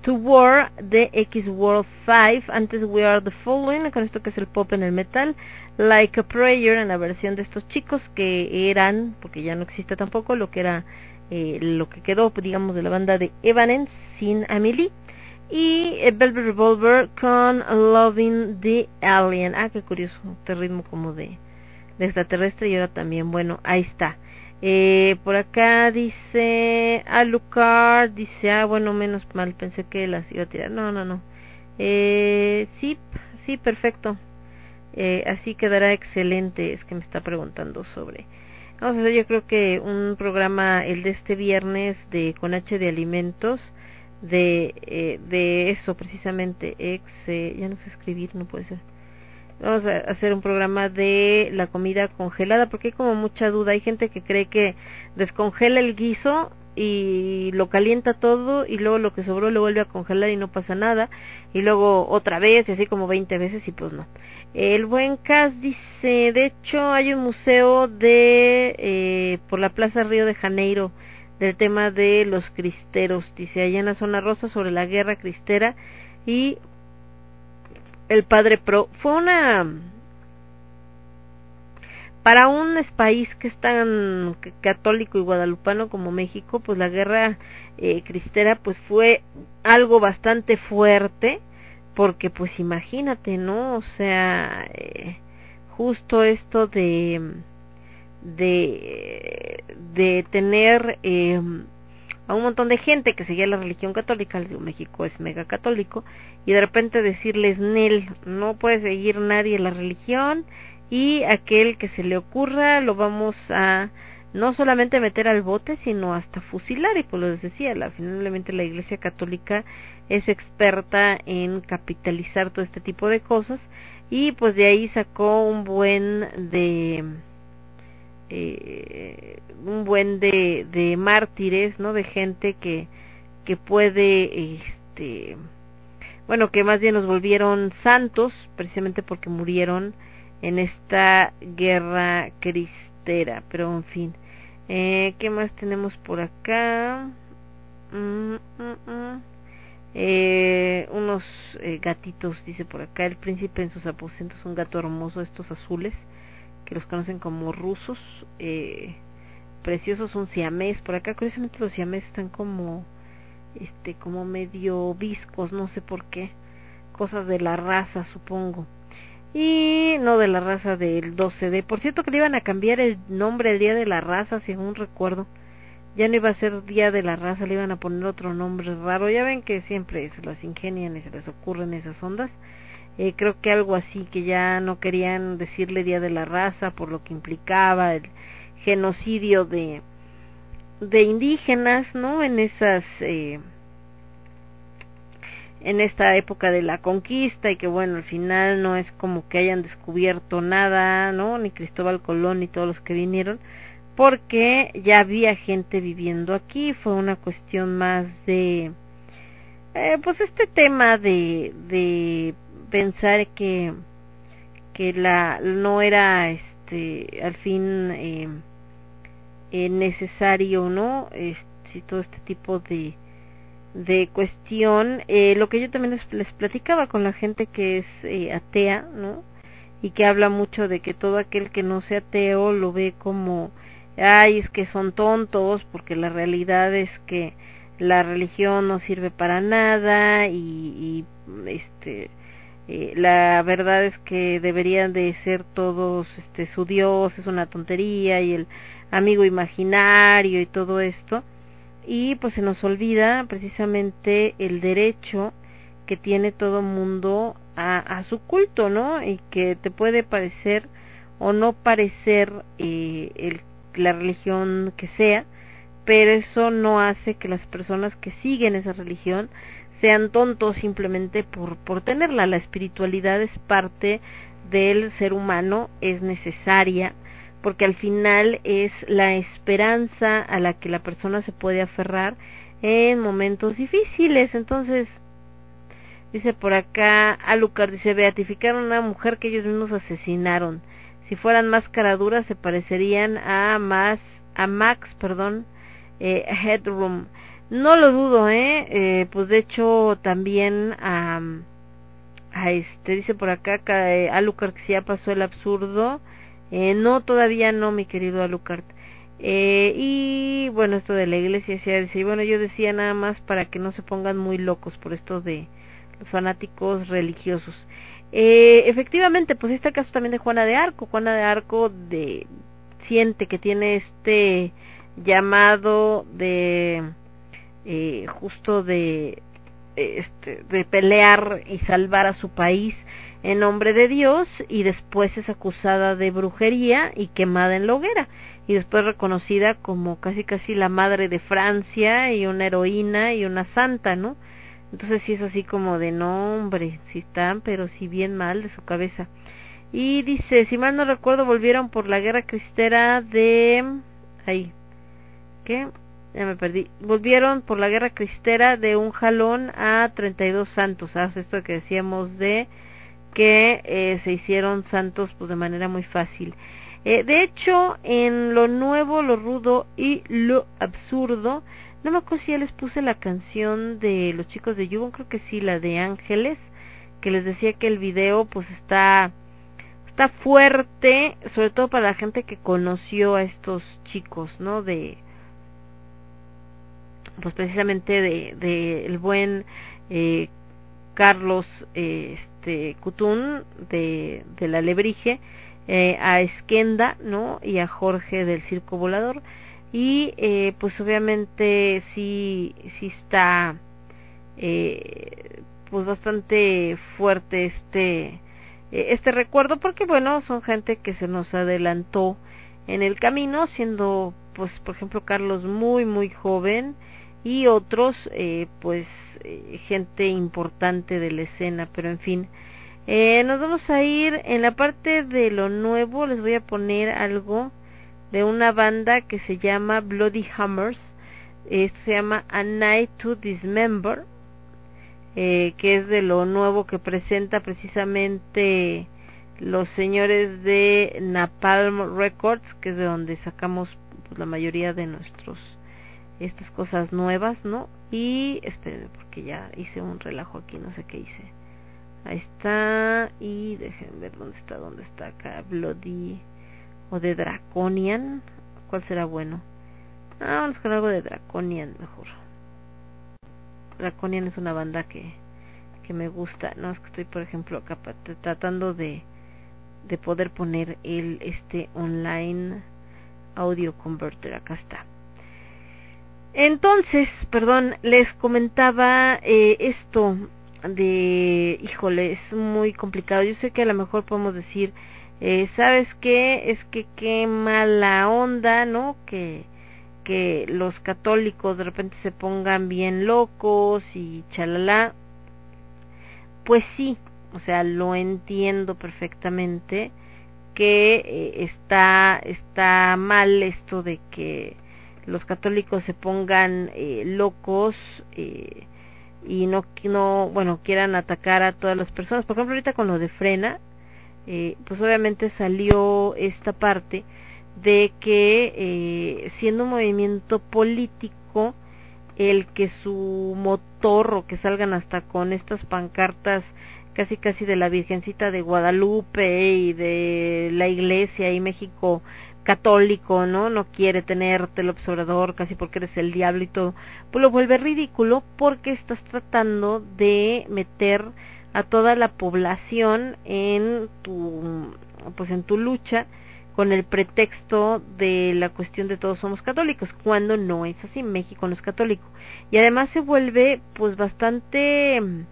to War de X World 5. Antes We Are the Following, con esto que es el pop en el metal. Like a Prayer en la versión de estos chicos que eran, porque ya no existe tampoco, lo que era eh, lo que quedó, digamos, de la banda de Evanescence sin Amelie. Y eh, Velvet Revolver con Loving the Alien. Ah, qué curioso, este ritmo como de, de extraterrestre y ahora también, bueno, ahí está. Eh, por acá dice Alucard, dice, ah, bueno, menos mal, pensé que las iba a tirar. No, no, no. Eh, sí, sí, perfecto. Eh, así quedará excelente. Es que me está preguntando sobre. Vamos a hacer, yo creo que un programa, el de este viernes, de con H de alimentos, de, eh, de eso precisamente. Ex, ya no sé escribir, no puede ser. Vamos a hacer un programa de la comida congelada porque hay como mucha duda. Hay gente que cree que descongela el guiso y lo calienta todo y luego lo que sobró lo vuelve a congelar y no pasa nada y luego otra vez y así como 20 veces y pues no. El buen Cas dice, de hecho hay un museo de eh, por la Plaza Río de Janeiro del tema de los cristeros, dice allá en la zona rosa sobre la guerra cristera y el padre pro fue una para un país que es tan católico y guadalupano como México, pues la guerra eh, cristera pues fue algo bastante fuerte, porque pues imagínate, ¿no? O sea, eh, justo esto de de de tener eh, a un montón de gente que seguía la religión católica, México es mega católico, y de repente decirles, Nel, no puede seguir nadie la religión, y aquel que se le ocurra lo vamos a no solamente meter al bote, sino hasta fusilar. Y pues lo decía, la, finalmente la Iglesia Católica es experta en capitalizar todo este tipo de cosas y pues de ahí sacó un buen de eh, un buen de, de mártires, ¿no? De gente que que puede este bueno, que más bien nos volvieron santos precisamente porque murieron en esta guerra cristera. Pero en fin, eh, ¿qué más tenemos por acá? Mm, mm, mm. Eh, unos eh, gatitos, dice por acá, el príncipe en sus aposentos, un gato hermoso, estos azules, los conocen como rusos, eh, preciosos, un siamés, por acá curiosamente los siamés están como, este, como medio viscos, no sé por qué, cosas de la raza supongo y no de la raza del 12D. Por cierto que le iban a cambiar el nombre el día de la raza, según recuerdo. Ya no iba a ser día de la raza, le iban a poner otro nombre raro. Ya ven que siempre se las ingenian y se les ocurren esas ondas. Eh, creo que algo así, que ya no querían decirle día de la raza por lo que implicaba el genocidio de de indígenas, ¿no? En esas eh, en esta época de la conquista y que bueno, al final no es como que hayan descubierto nada, ¿no? Ni Cristóbal Colón ni todos los que vinieron, porque ya había gente viviendo aquí, fue una cuestión más de eh, pues este tema de de pensar que que la no era este al fin eh, eh necesario, ¿no? Este, todo este tipo de de cuestión, eh, lo que yo también les, platicaba con la gente que es eh, atea, ¿no? Y que habla mucho de que todo aquel que no sea ateo lo ve como, ay, es que son tontos, porque la realidad es que la religión no sirve para nada y, y este eh, la verdad es que deberían de ser todos este su dios es una tontería y el amigo imaginario y todo esto y pues se nos olvida precisamente el derecho que tiene todo mundo a, a su culto, ¿no? Y que te puede parecer o no parecer eh, el, la religión que sea, pero eso no hace que las personas que siguen esa religión sean tontos simplemente por, por tenerla. La espiritualidad es parte del ser humano, es necesaria, porque al final es la esperanza a la que la persona se puede aferrar en momentos difíciles. Entonces, dice por acá, Alucard dice, beatificaron a una mujer que ellos mismos asesinaron. si fueran más caraduras se parecerían a más a Max, perdón, eh, Headroom. No lo dudo, ¿eh? eh pues de hecho también a, a este, dice por acá que Alucard que ya pasó el absurdo. Eh, no, todavía no, mi querido Alucard. Eh, y bueno, esto de la iglesia, dice, bueno, yo decía nada más para que no se pongan muy locos por esto de los fanáticos religiosos. Eh, efectivamente, pues este caso también de Juana de Arco. Juana de Arco de, siente que tiene este llamado de eh, justo de este, de pelear y salvar a su país en nombre de Dios y después es acusada de brujería y quemada en la hoguera y después reconocida como casi casi la madre de Francia y una heroína y una santa, ¿no? Entonces sí es así como de nombre, sí están, pero sí bien mal de su cabeza. Y dice, si mal no recuerdo, volvieron por la guerra cristera de... Ahí. ¿Qué? Ya me perdí. Volvieron por la guerra cristera de un jalón a 32 santos. ¿Sabes? Esto que decíamos de que eh, se hicieron santos pues de manera muy fácil. Eh, de hecho, en lo nuevo, lo rudo y lo absurdo, no me acuerdo si ya les puse la canción de los chicos de Yugon, creo que sí, la de Ángeles, que les decía que el video pues está está fuerte, sobre todo para la gente que conoció a estos chicos, ¿no? De pues precisamente de, de el buen eh, Carlos eh, este Cutún de, de la Lebrige, eh, a Esquenda, ¿no? Y a Jorge del Circo Volador. Y eh, pues obviamente sí, sí está eh, pues bastante fuerte este eh, este recuerdo porque bueno son gente que se nos adelantó en el camino siendo pues por ejemplo Carlos muy muy joven y otros eh, pues eh, gente importante de la escena pero en fin. Eh, nos vamos a ir en la parte de lo nuevo les voy a poner algo de una banda que se llama Bloody Hammers esto se llama A Night to Dismember eh, que es de lo nuevo que presenta precisamente los señores de Napalm Records, que es de donde sacamos pues, la mayoría de nuestros estas cosas nuevas, ¿no? Y espérenme porque ya hice un relajo aquí, no sé qué hice. Ahí está y dejen ver dónde está, dónde está acá Bloody o de Draconian, ¿cuál será bueno? Ah, vamos con algo de Draconian mejor. Draconian es una banda que, que me gusta. No es que estoy, por ejemplo, acá tratando de, de poder poner el este online audio converter. Acá está. Entonces, perdón, les comentaba eh, esto de, híjole, es muy complicado. Yo sé que a lo mejor podemos decir, eh, ¿sabes qué? Es que qué mala onda, ¿no? Que que los católicos de repente se pongan bien locos y chalala, pues sí, o sea, lo entiendo perfectamente que eh, está está mal esto de que los católicos se pongan eh, locos eh, y no no bueno quieran atacar a todas las personas. Por ejemplo ahorita con lo de frena eh, pues obviamente salió esta parte de que eh, siendo un movimiento político el que su motor o que salgan hasta con estas pancartas casi casi de la Virgencita de Guadalupe y de la Iglesia y México católico, ¿no? No quiere tenerte el observador casi porque eres el diablo y todo, pues lo vuelve ridículo porque estás tratando de meter a toda la población en tu pues en tu lucha con el pretexto de la cuestión de todos somos católicos, cuando no es así, México no es católico. Y además se vuelve pues bastante mm,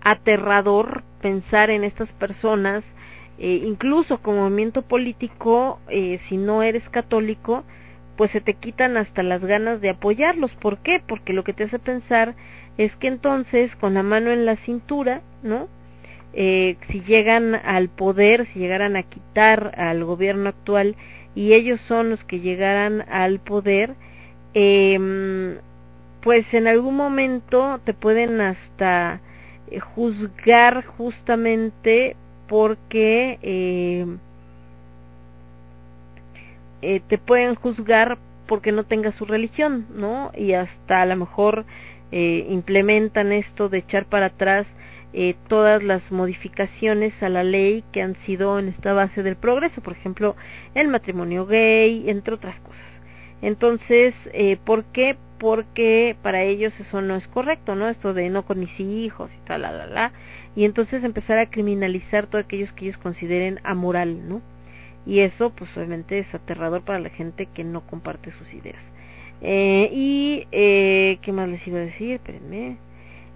aterrador pensar en estas personas, eh, incluso como movimiento político, eh, si no eres católico, pues se te quitan hasta las ganas de apoyarlos. ¿Por qué? Porque lo que te hace pensar es que entonces, con la mano en la cintura, ¿no? eh, si llegan al poder, si llegaran a quitar al gobierno actual y ellos son los que llegaran al poder, eh, pues en algún momento te pueden hasta eh, juzgar justamente porque eh, eh, te pueden juzgar porque no tengas su religión, ¿no? Y hasta a lo mejor eh, implementan esto de echar para atrás eh, todas las modificaciones a la ley que han sido en esta base del progreso, por ejemplo, el matrimonio gay, entre otras cosas. Entonces, eh, ¿por qué? Porque para ellos eso no es correcto, ¿no? Esto de no con mis hijos y tal, la, la, la. Y entonces empezar a criminalizar todo aquellos que ellos consideren amoral, ¿no? Y eso, pues obviamente es aterrador para la gente que no comparte sus ideas. Eh, y, eh, ¿qué más les iba a decir? Espérenme.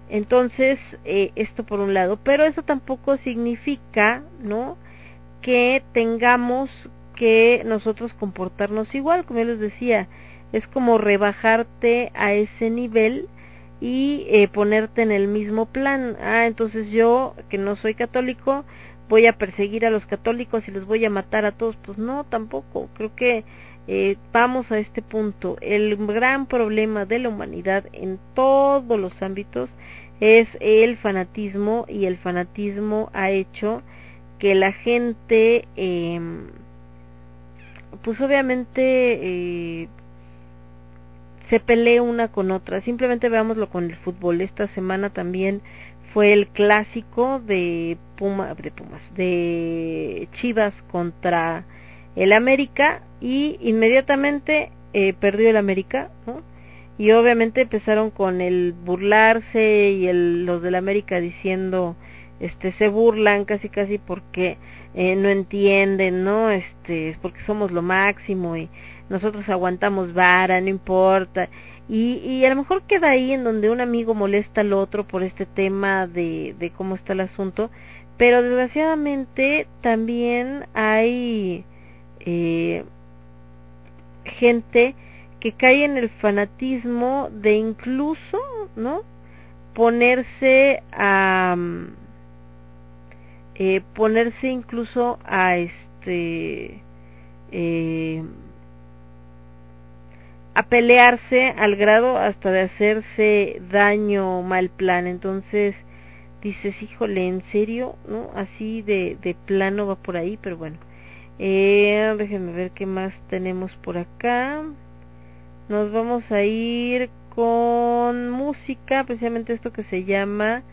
Entonces, eh, esto por un lado, pero eso tampoco significa, ¿no? Que tengamos que nosotros comportarnos igual, como yo les decía, es como rebajarte a ese nivel y eh, ponerte en el mismo plan. Ah, entonces yo, que no soy católico, voy a perseguir a los católicos y los voy a matar a todos. Pues no, tampoco. Creo que eh, vamos a este punto. El gran problema de la humanidad en todos los ámbitos es el fanatismo y el fanatismo ha hecho que la gente eh, pues obviamente eh, se pelee una con otra. Simplemente veámoslo con el fútbol. Esta semana también fue el clásico de Puma de Pumas de Chivas contra el América y inmediatamente eh, perdió el América ¿no? y obviamente empezaron con el burlarse y el, los del América diciendo este se burlan casi casi porque eh, no entienden no este es porque somos lo máximo y nosotros aguantamos vara no importa y, y a lo mejor queda ahí en donde un amigo molesta al otro por este tema de, de cómo está el asunto pero desgraciadamente también hay eh, gente que cae en el fanatismo de incluso, ¿no? Ponerse a eh, ponerse incluso a este eh, a pelearse al grado hasta de hacerse daño mal plan. Entonces dices híjole en serio no así de, de plano va por ahí pero bueno. Eh, déjenme ver qué más tenemos por acá. Nos vamos a ir con música, precisamente esto que se llama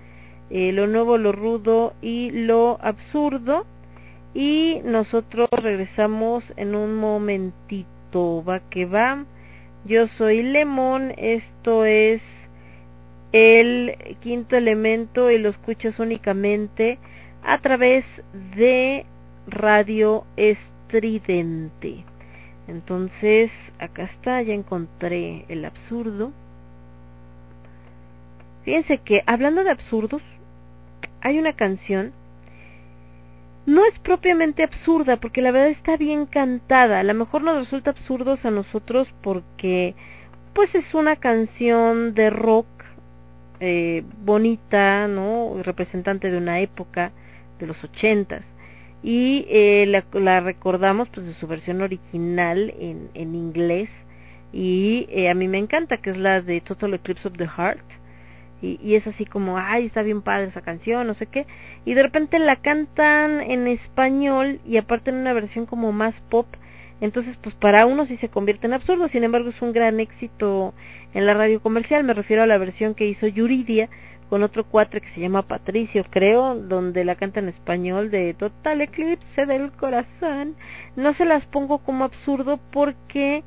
eh, lo nuevo, lo rudo y lo absurdo. Y nosotros regresamos en un momentito, va que va. Yo soy Lemon, esto es el quinto elemento y lo escuchas únicamente a través de Radio Estridente. Entonces, acá está, ya encontré el absurdo. Fíjense que, hablando de absurdos, hay una canción, no es propiamente absurda, porque la verdad está bien cantada. A lo mejor nos resulta absurdos a nosotros porque, pues es una canción de rock eh, bonita, ¿no? Representante de una época de los ochentas y eh, la, la, recordamos pues de su versión original en, en inglés y eh, a mí me encanta que es la de Total Eclipse of the Heart y, es así como ay está bien padre esa canción no sé qué. Y de repente la cantan en español y aparte en una versión como más pop. Entonces pues para uno sí se convierte en absurdo. Sin embargo es un gran éxito en la radio comercial. Me refiero a la versión que hizo Yuridia con otro cuatre que se llama Patricio, creo, donde la canta en español de Total Eclipse del Corazón. No se las pongo como absurdo porque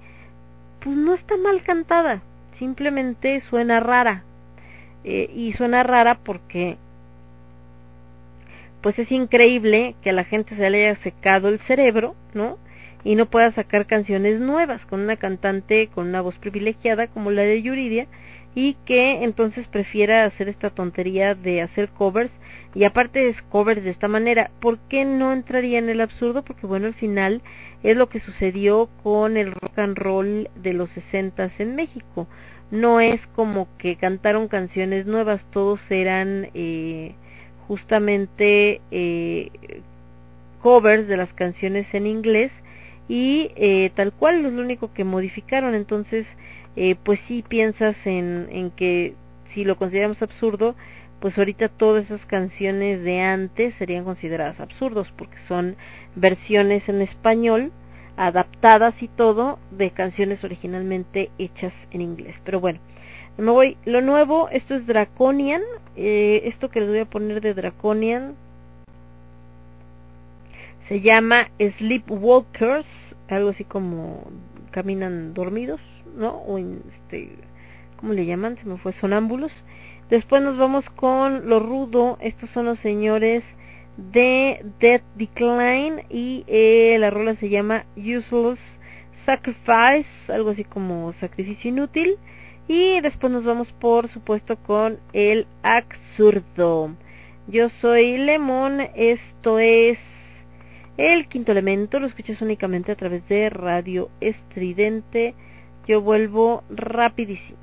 pues no está mal cantada, simplemente suena rara. Eh, y suena rara porque pues es increíble que a la gente se le haya secado el cerebro, ¿no? Y no pueda sacar canciones nuevas con una cantante con una voz privilegiada como la de Yuridia, y que entonces prefiera hacer esta tontería de hacer covers y aparte es covers de esta manera, ¿por qué no entraría en el absurdo? Porque bueno, al final es lo que sucedió con el rock and roll de los sesentas en México. No es como que cantaron canciones nuevas, todos eran eh, justamente eh, covers de las canciones en inglés y eh, tal cual es lo único que modificaron. Entonces, eh, pues sí piensas en, en que si lo consideramos absurdo, pues ahorita todas esas canciones de antes serían consideradas absurdos porque son versiones en español adaptadas y todo de canciones originalmente hechas en inglés. Pero bueno, me voy. Lo nuevo, esto es Draconian. Eh, esto que les voy a poner de Draconian se llama Sleepwalkers, algo así como caminan dormidos, ¿no? O este, ¿cómo le llaman? Se me fue sonámbulos. Después nos vamos con lo rudo. Estos son los señores de Death Decline y eh, la rola se llama Useless Sacrifice, algo así como sacrificio inútil. Y después nos vamos por supuesto con el absurdo. Yo soy Lemon, esto es el quinto elemento, lo escuchas únicamente a través de Radio Estridente. Yo vuelvo rapidísimo.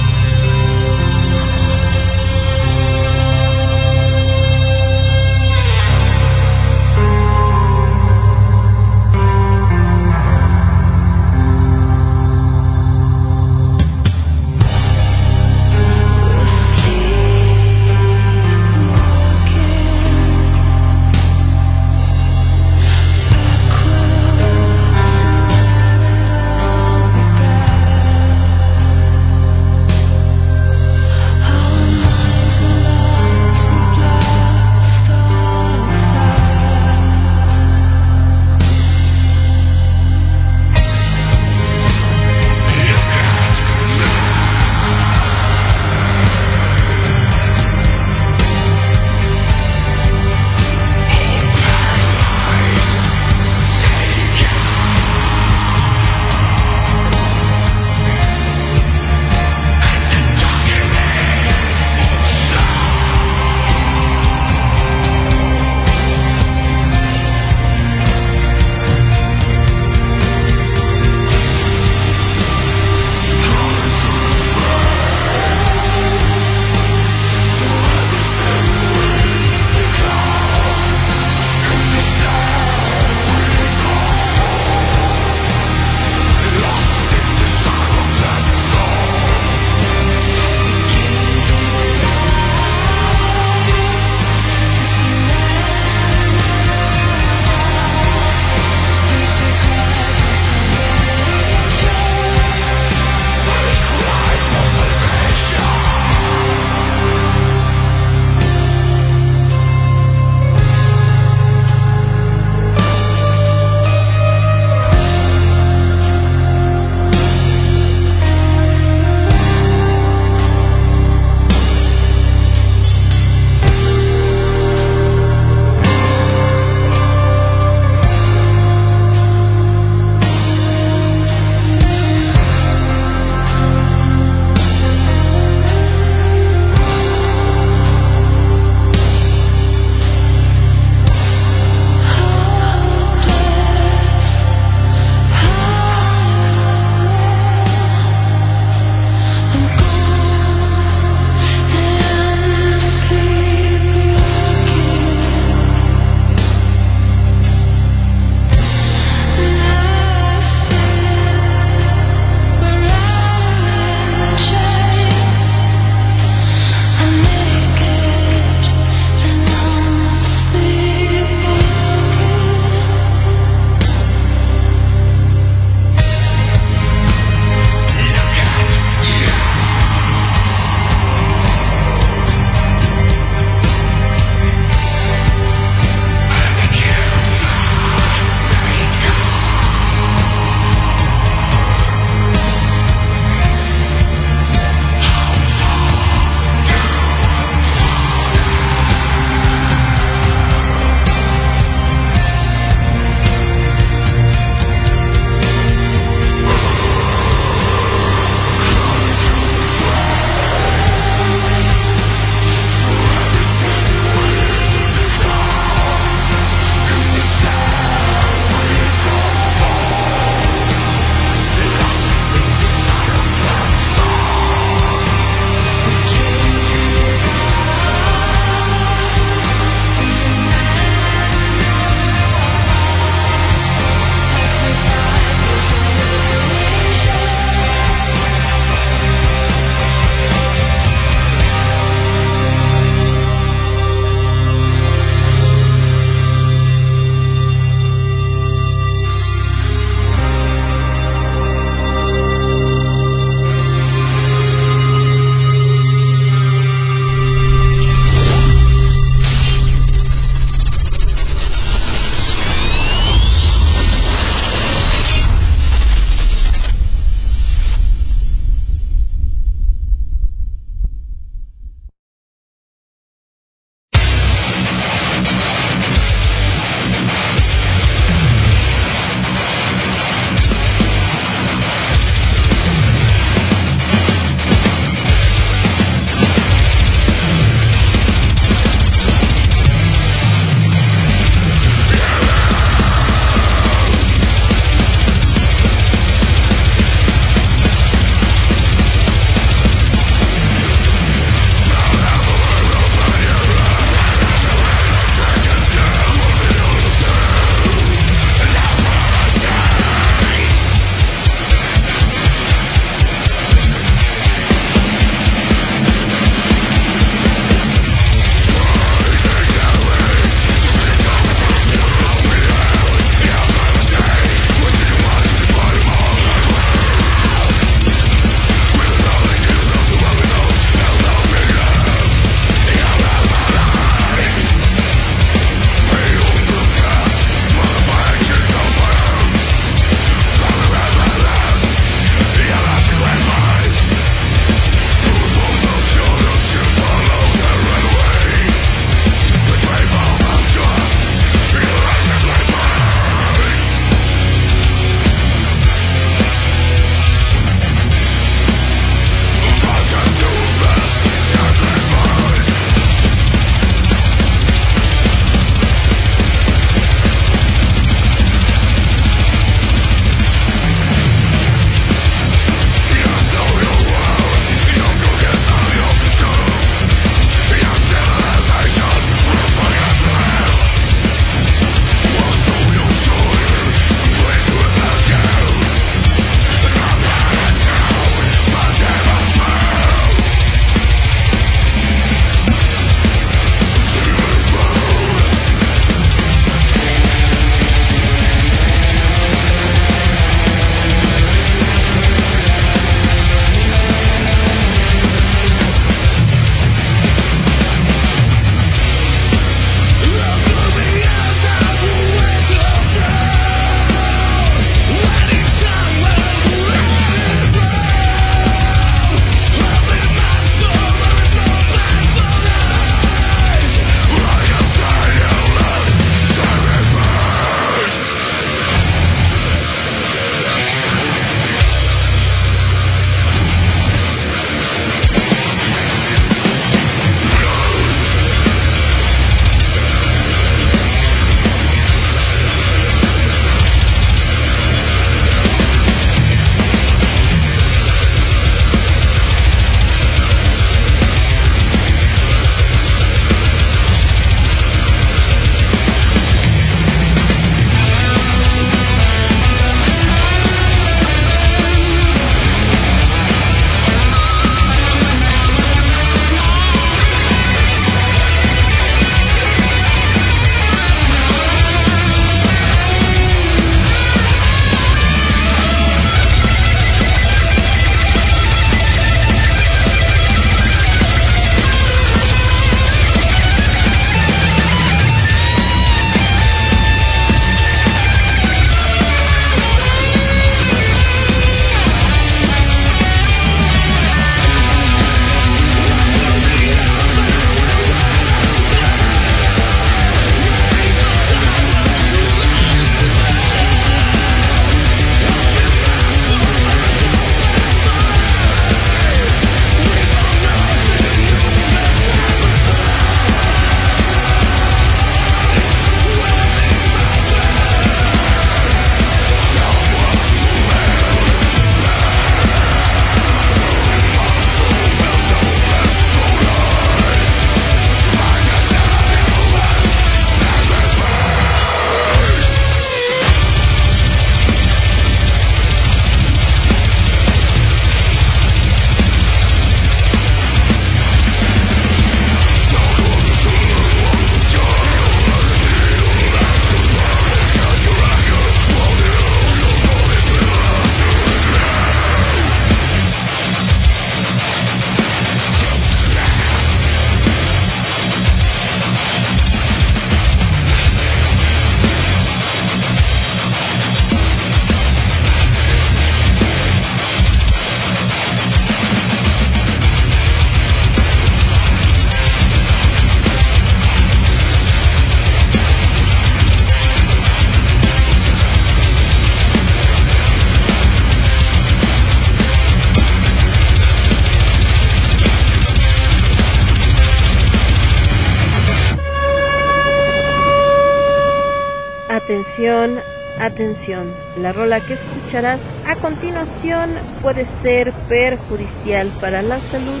La rola que escucharás a continuación puede ser perjudicial para la salud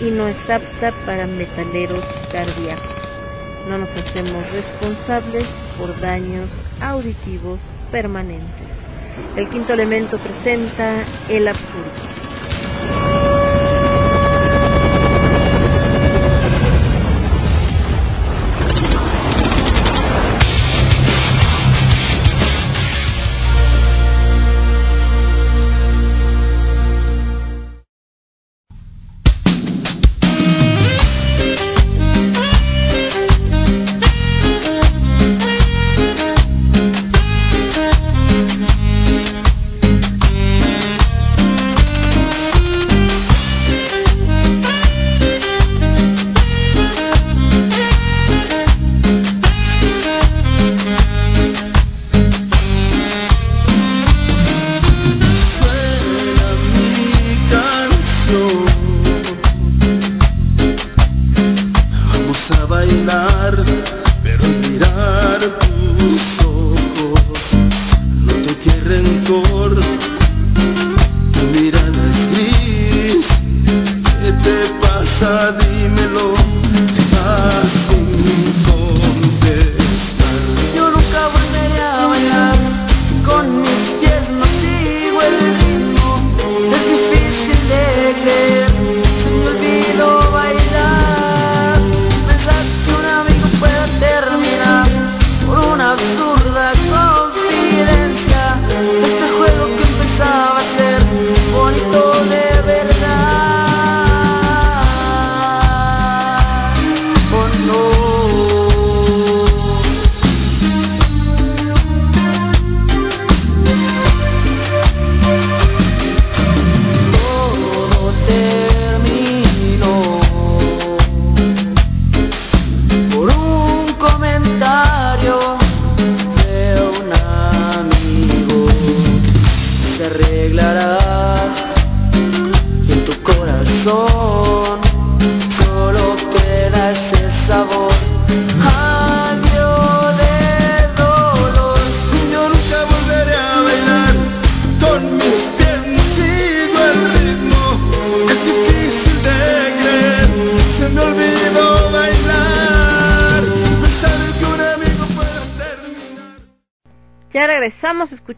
y no es apta para metaleros cardíacos. No nos hacemos responsables por daños auditivos permanentes. El quinto elemento presenta el absurdo.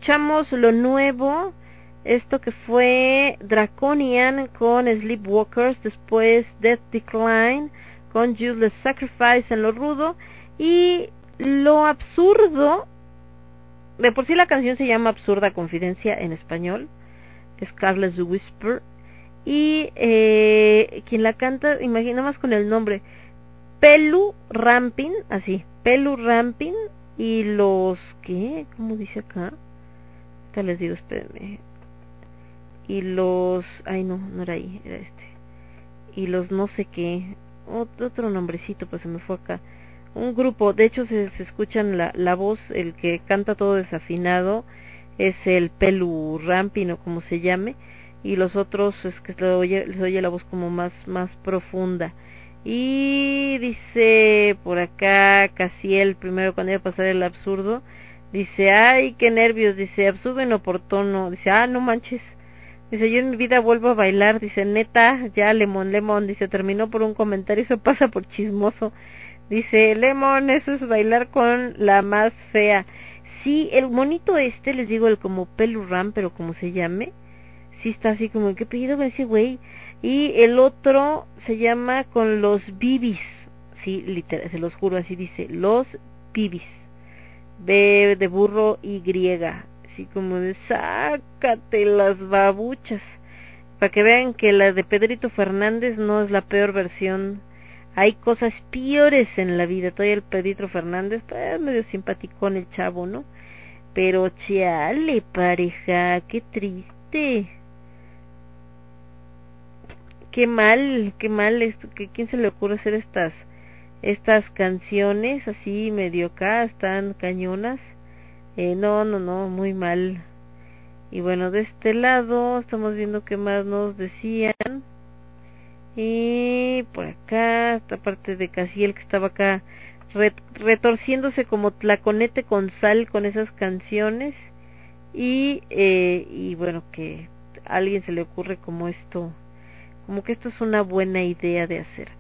Escuchamos lo nuevo, esto que fue Draconian con Sleepwalkers, después Death Decline con Useless Sacrifice en lo rudo y lo absurdo, de por sí la canción se llama Absurda Confidencia en español, Scarlet Whisper y eh, quien la canta, imagina más con el nombre, Pelu Rampin, así, Pelu Rampin y los, ¿qué? ¿Cómo dice acá? Les digo, espérenme. Y los, ay no, no era ahí, era este. Y los no sé qué, otro nombrecito, pues se me fue acá. Un grupo, de hecho se, se escuchan la, la voz, el que canta todo desafinado es el Pelu Rampin o como se llame, y los otros es que se oye, les oye la voz como más, más profunda. Y dice por acá Casiel, primero cuando iba a pasar el absurdo, Dice, ay, qué nervios, dice, absurdo por tono Dice, ah, no manches. Dice, yo en mi vida vuelvo a bailar. Dice, neta, ya, Lemon, Lemon. Dice, terminó por un comentario, eso pasa por chismoso. Dice, Lemon, eso es bailar con la más fea. Sí, el monito este, les digo, el como Peluram, pero como se llame, sí está así como, ¿qué pedido con ese güey? Y el otro se llama con los bibis. Sí, literal, se los juro, así dice, los bibis. B de burro Y, así como de sácate las babuchas, para que vean que la de Pedrito Fernández no es la peor versión. Hay cosas peores en la vida. Todavía el Pedrito Fernández, pues medio simpaticón el chavo, ¿no? Pero chale, pareja, qué triste. Qué mal, qué mal esto, que quién se le ocurre hacer estas estas canciones así medio acá están cañonas. Eh, no no no muy mal. Y bueno de este lado estamos viendo qué más nos decían. Y por acá esta parte de Casiel que estaba acá retorciéndose como tlaconete con sal con esas canciones. Y eh, y bueno que a alguien se le ocurre como esto como que esto es una buena idea de hacer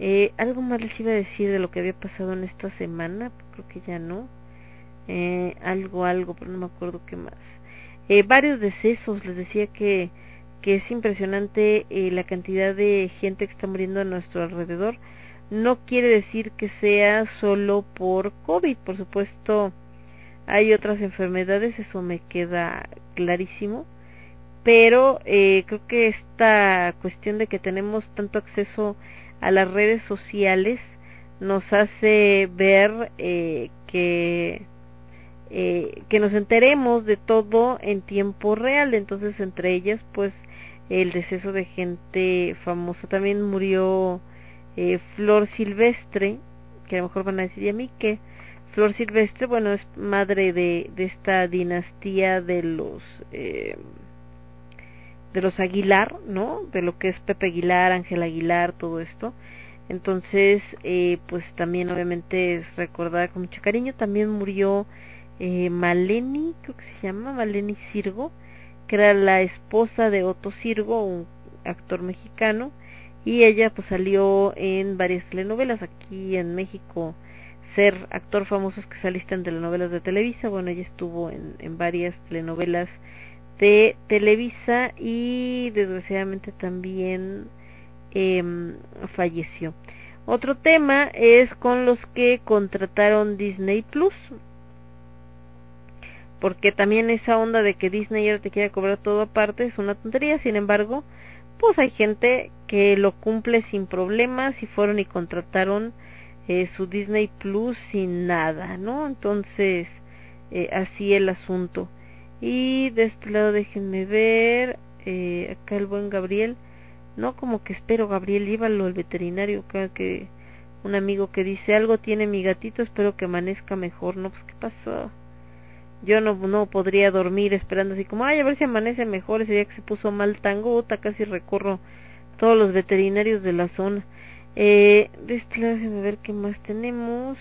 eh, algo más les iba a decir de lo que había pasado en esta semana creo que ya no. Eh, algo algo pero no me acuerdo qué más. Eh, varios decesos les decía que que es impresionante eh, la cantidad de gente que está muriendo a nuestro alrededor. No quiere decir que sea solo por COVID, por supuesto hay otras enfermedades, eso me queda clarísimo, pero eh, creo que esta cuestión de que tenemos tanto acceso a las redes sociales nos hace ver eh, que eh, que nos enteremos de todo en tiempo real. Entonces entre ellas pues el deceso de gente famosa. También murió eh, Flor Silvestre que a lo mejor van a decir a mí que Flor Silvestre, bueno, es madre de, de esta dinastía de los eh, de los Aguilar, ¿no? De lo que es Pepe Aguilar, Ángel Aguilar, todo esto. Entonces, eh, pues también obviamente es recordada con mucho cariño. También murió eh, Maleni, creo que se llama, Maleni Sirgo, que era la esposa de Otto Sirgo, un actor mexicano, y ella pues salió en varias telenovelas aquí en México ser actor famoso es que saliste en telenovelas de Televisa, bueno, ella estuvo en, en varias telenovelas de Televisa y desgraciadamente también eh, falleció. Otro tema es con los que contrataron Disney Plus, porque también esa onda de que Disney ahora te quiere cobrar todo aparte es una tontería, sin embargo, pues hay gente que lo cumple sin problemas y fueron y contrataron eh, su Disney Plus sin nada, ¿no? Entonces, eh, así el asunto. Y de este lado déjenme ver, eh, acá el buen Gabriel, no como que espero Gabriel, llévalo al veterinario, acá que un amigo que dice algo tiene mi gatito, espero que amanezca mejor, no, pues qué pasó. Yo no, no podría dormir esperando así como, ay, a ver si amanece mejor, ese día que se puso mal tangota, casi recorro todos los veterinarios de la zona. Eh, de este lado, déjenme ver qué más tenemos.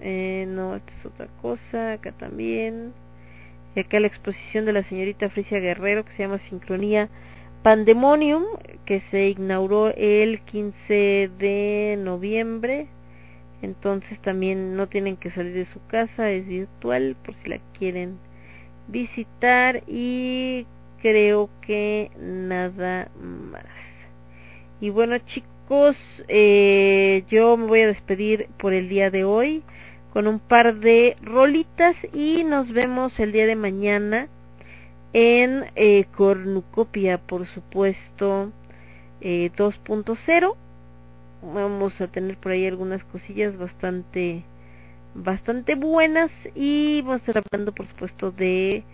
Eh, no, esta es otra cosa. Acá también. Y acá la exposición de la señorita Frisia Guerrero que se llama Sincronía Pandemonium, que se inauguró el 15 de noviembre. Entonces también no tienen que salir de su casa, es virtual por si la quieren visitar y creo que nada más. Y bueno chicos, eh, yo me voy a despedir por el día de hoy con un par de rolitas y nos vemos el día de mañana en eh, Cornucopia, por supuesto, eh, 2.0. Vamos a tener por ahí algunas cosillas bastante bastante buenas y vamos a estar hablando por supuesto de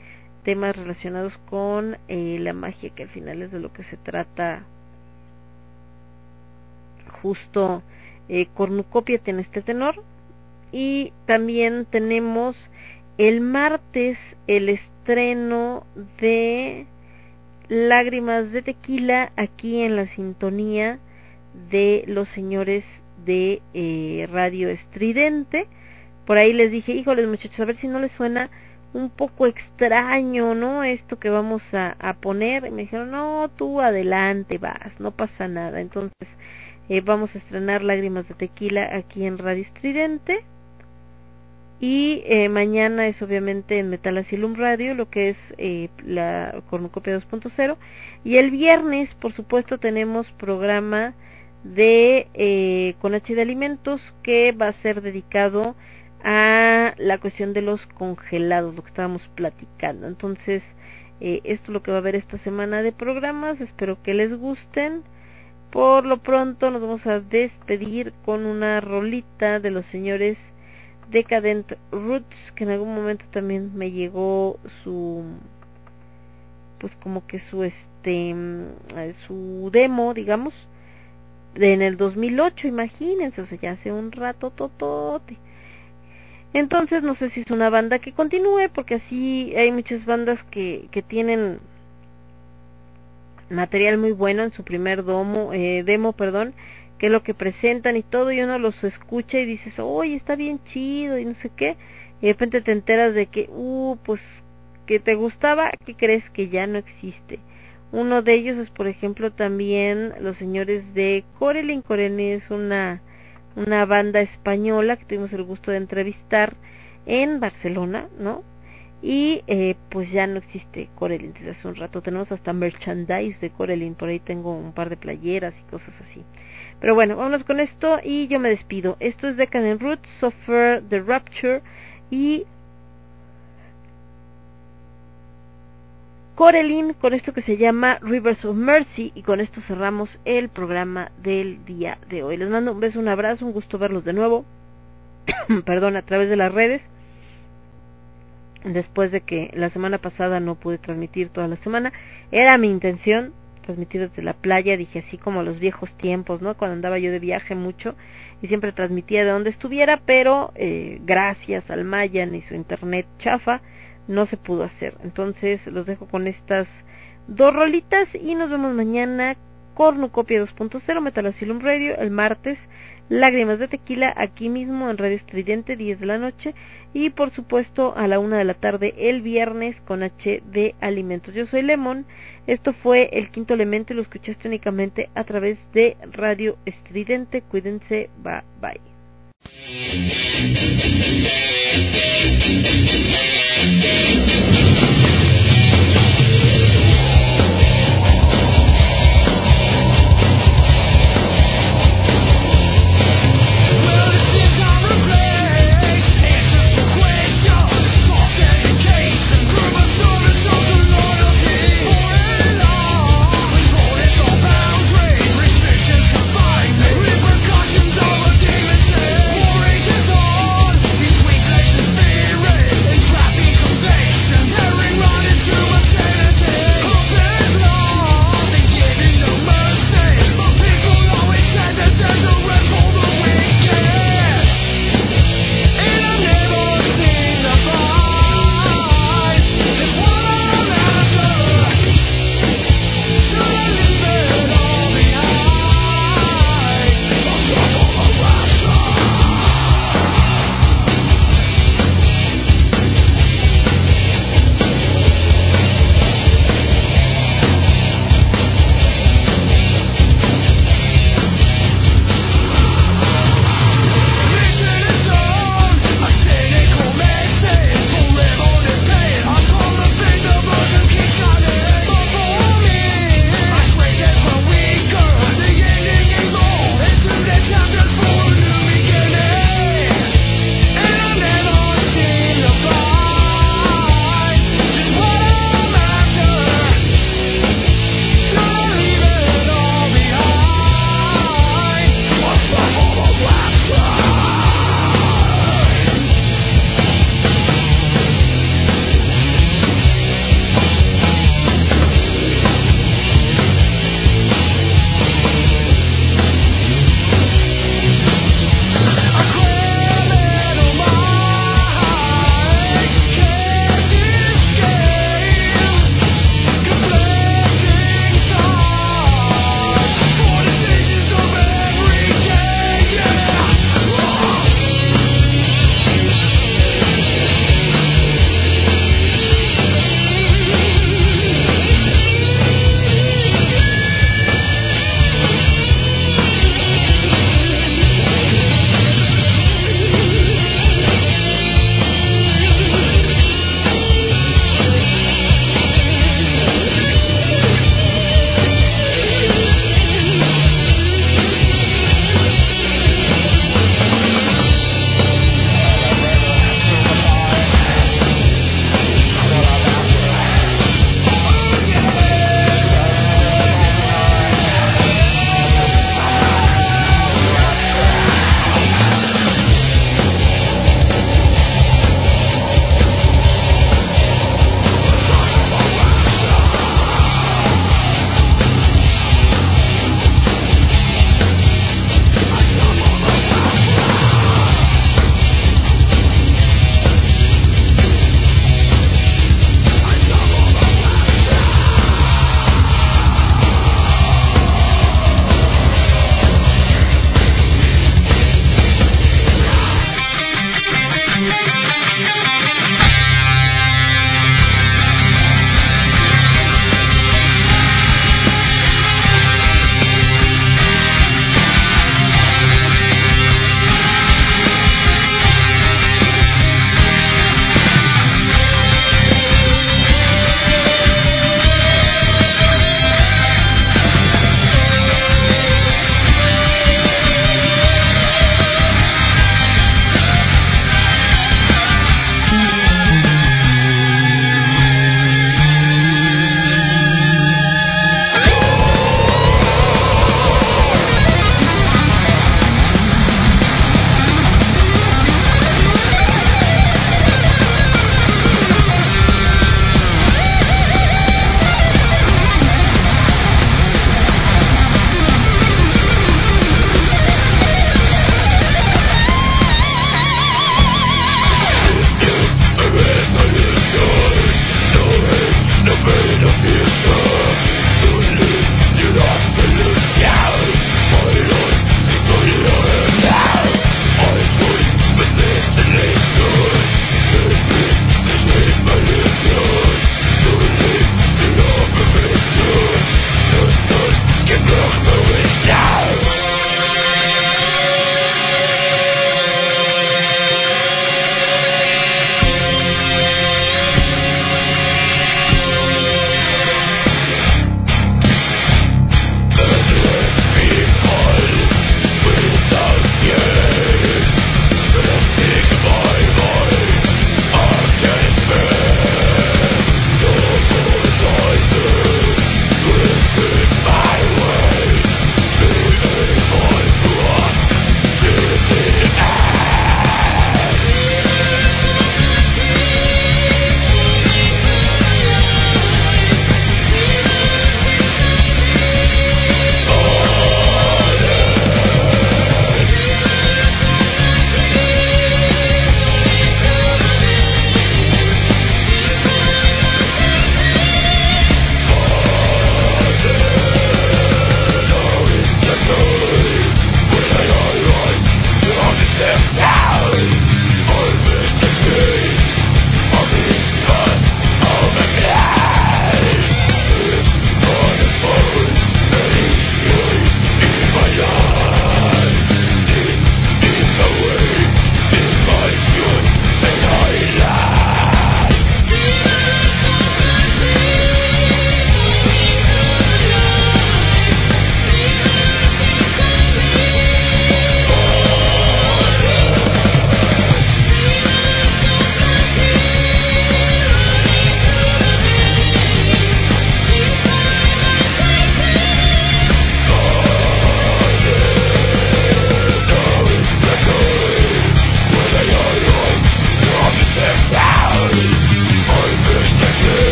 temas relacionados con eh, la magia que al final es de lo que se trata justo eh, Cornucopia tiene este tenor y también tenemos el martes el estreno de Lágrimas de Tequila aquí en la sintonía de los señores de eh, Radio Estridente. Por ahí les dije, híjoles muchachos, a ver si no les suena un poco extraño, ¿no? Esto que vamos a, poner. Y me dijeron, no, tú adelante vas, no pasa nada. Entonces, eh, vamos a estrenar Lágrimas de Tequila aquí en Radio Estridente. Y eh, mañana es obviamente en Metal Asylum Radio, lo que es eh, la Cornucopia 2.0. Y el viernes, por supuesto, tenemos programa de eh, con H de alimentos que va a ser dedicado a la cuestión de los congelados, lo que estábamos platicando. Entonces, eh, esto es lo que va a haber esta semana de programas. Espero que les gusten. Por lo pronto nos vamos a despedir con una rolita de los señores Decadent Roots, que en algún momento también me llegó su pues como que su este mm, su demo, digamos, en el 2008, imagínense, o sea, ya hace un rato totote. Entonces, no sé si es una banda que continúe, porque así hay muchas bandas que, que tienen material muy bueno en su primer domo, eh, demo, perdón, qué es lo que presentan y todo, y uno los escucha y dices, oye, está bien chido y no sé qué, y de repente te enteras de que, uh, pues que te gustaba, que crees que ya no existe. Uno de ellos es, por ejemplo, también los señores de Corelin. Corelin es una, una banda española que tuvimos el gusto de entrevistar en Barcelona, ¿no? Y eh, pues ya no existe Corelin desde hace un rato. Tenemos hasta merchandise de Corelin. Por ahí tengo un par de playeras y cosas así. Pero bueno, vámonos con esto y yo me despido. Esto es Decadent Roots, Suffer the Rapture y Corelin con esto que se llama Rivers of Mercy y con esto cerramos el programa del día de hoy. Les mando un beso, un abrazo, un gusto verlos de nuevo. Perdón, a través de las redes. Después de que la semana pasada no pude transmitir toda la semana, era mi intención transmitir desde la playa, dije así como los viejos tiempos, ¿no? Cuando andaba yo de viaje mucho y siempre transmitía de donde estuviera, pero eh, gracias al Mayan y su internet chafa, no se pudo hacer. Entonces los dejo con estas dos rolitas y nos vemos mañana. Cornucopia 2.0, Metal Asylum Radio, el martes Lágrimas de Tequila aquí mismo en Radio Estridente 10 de la noche y por supuesto a la una de la tarde el viernes con H de Alimentos. Yo soy Lemon, esto fue el quinto elemento y lo escuchaste únicamente a través de Radio Estridente. Cuídense, bye bye.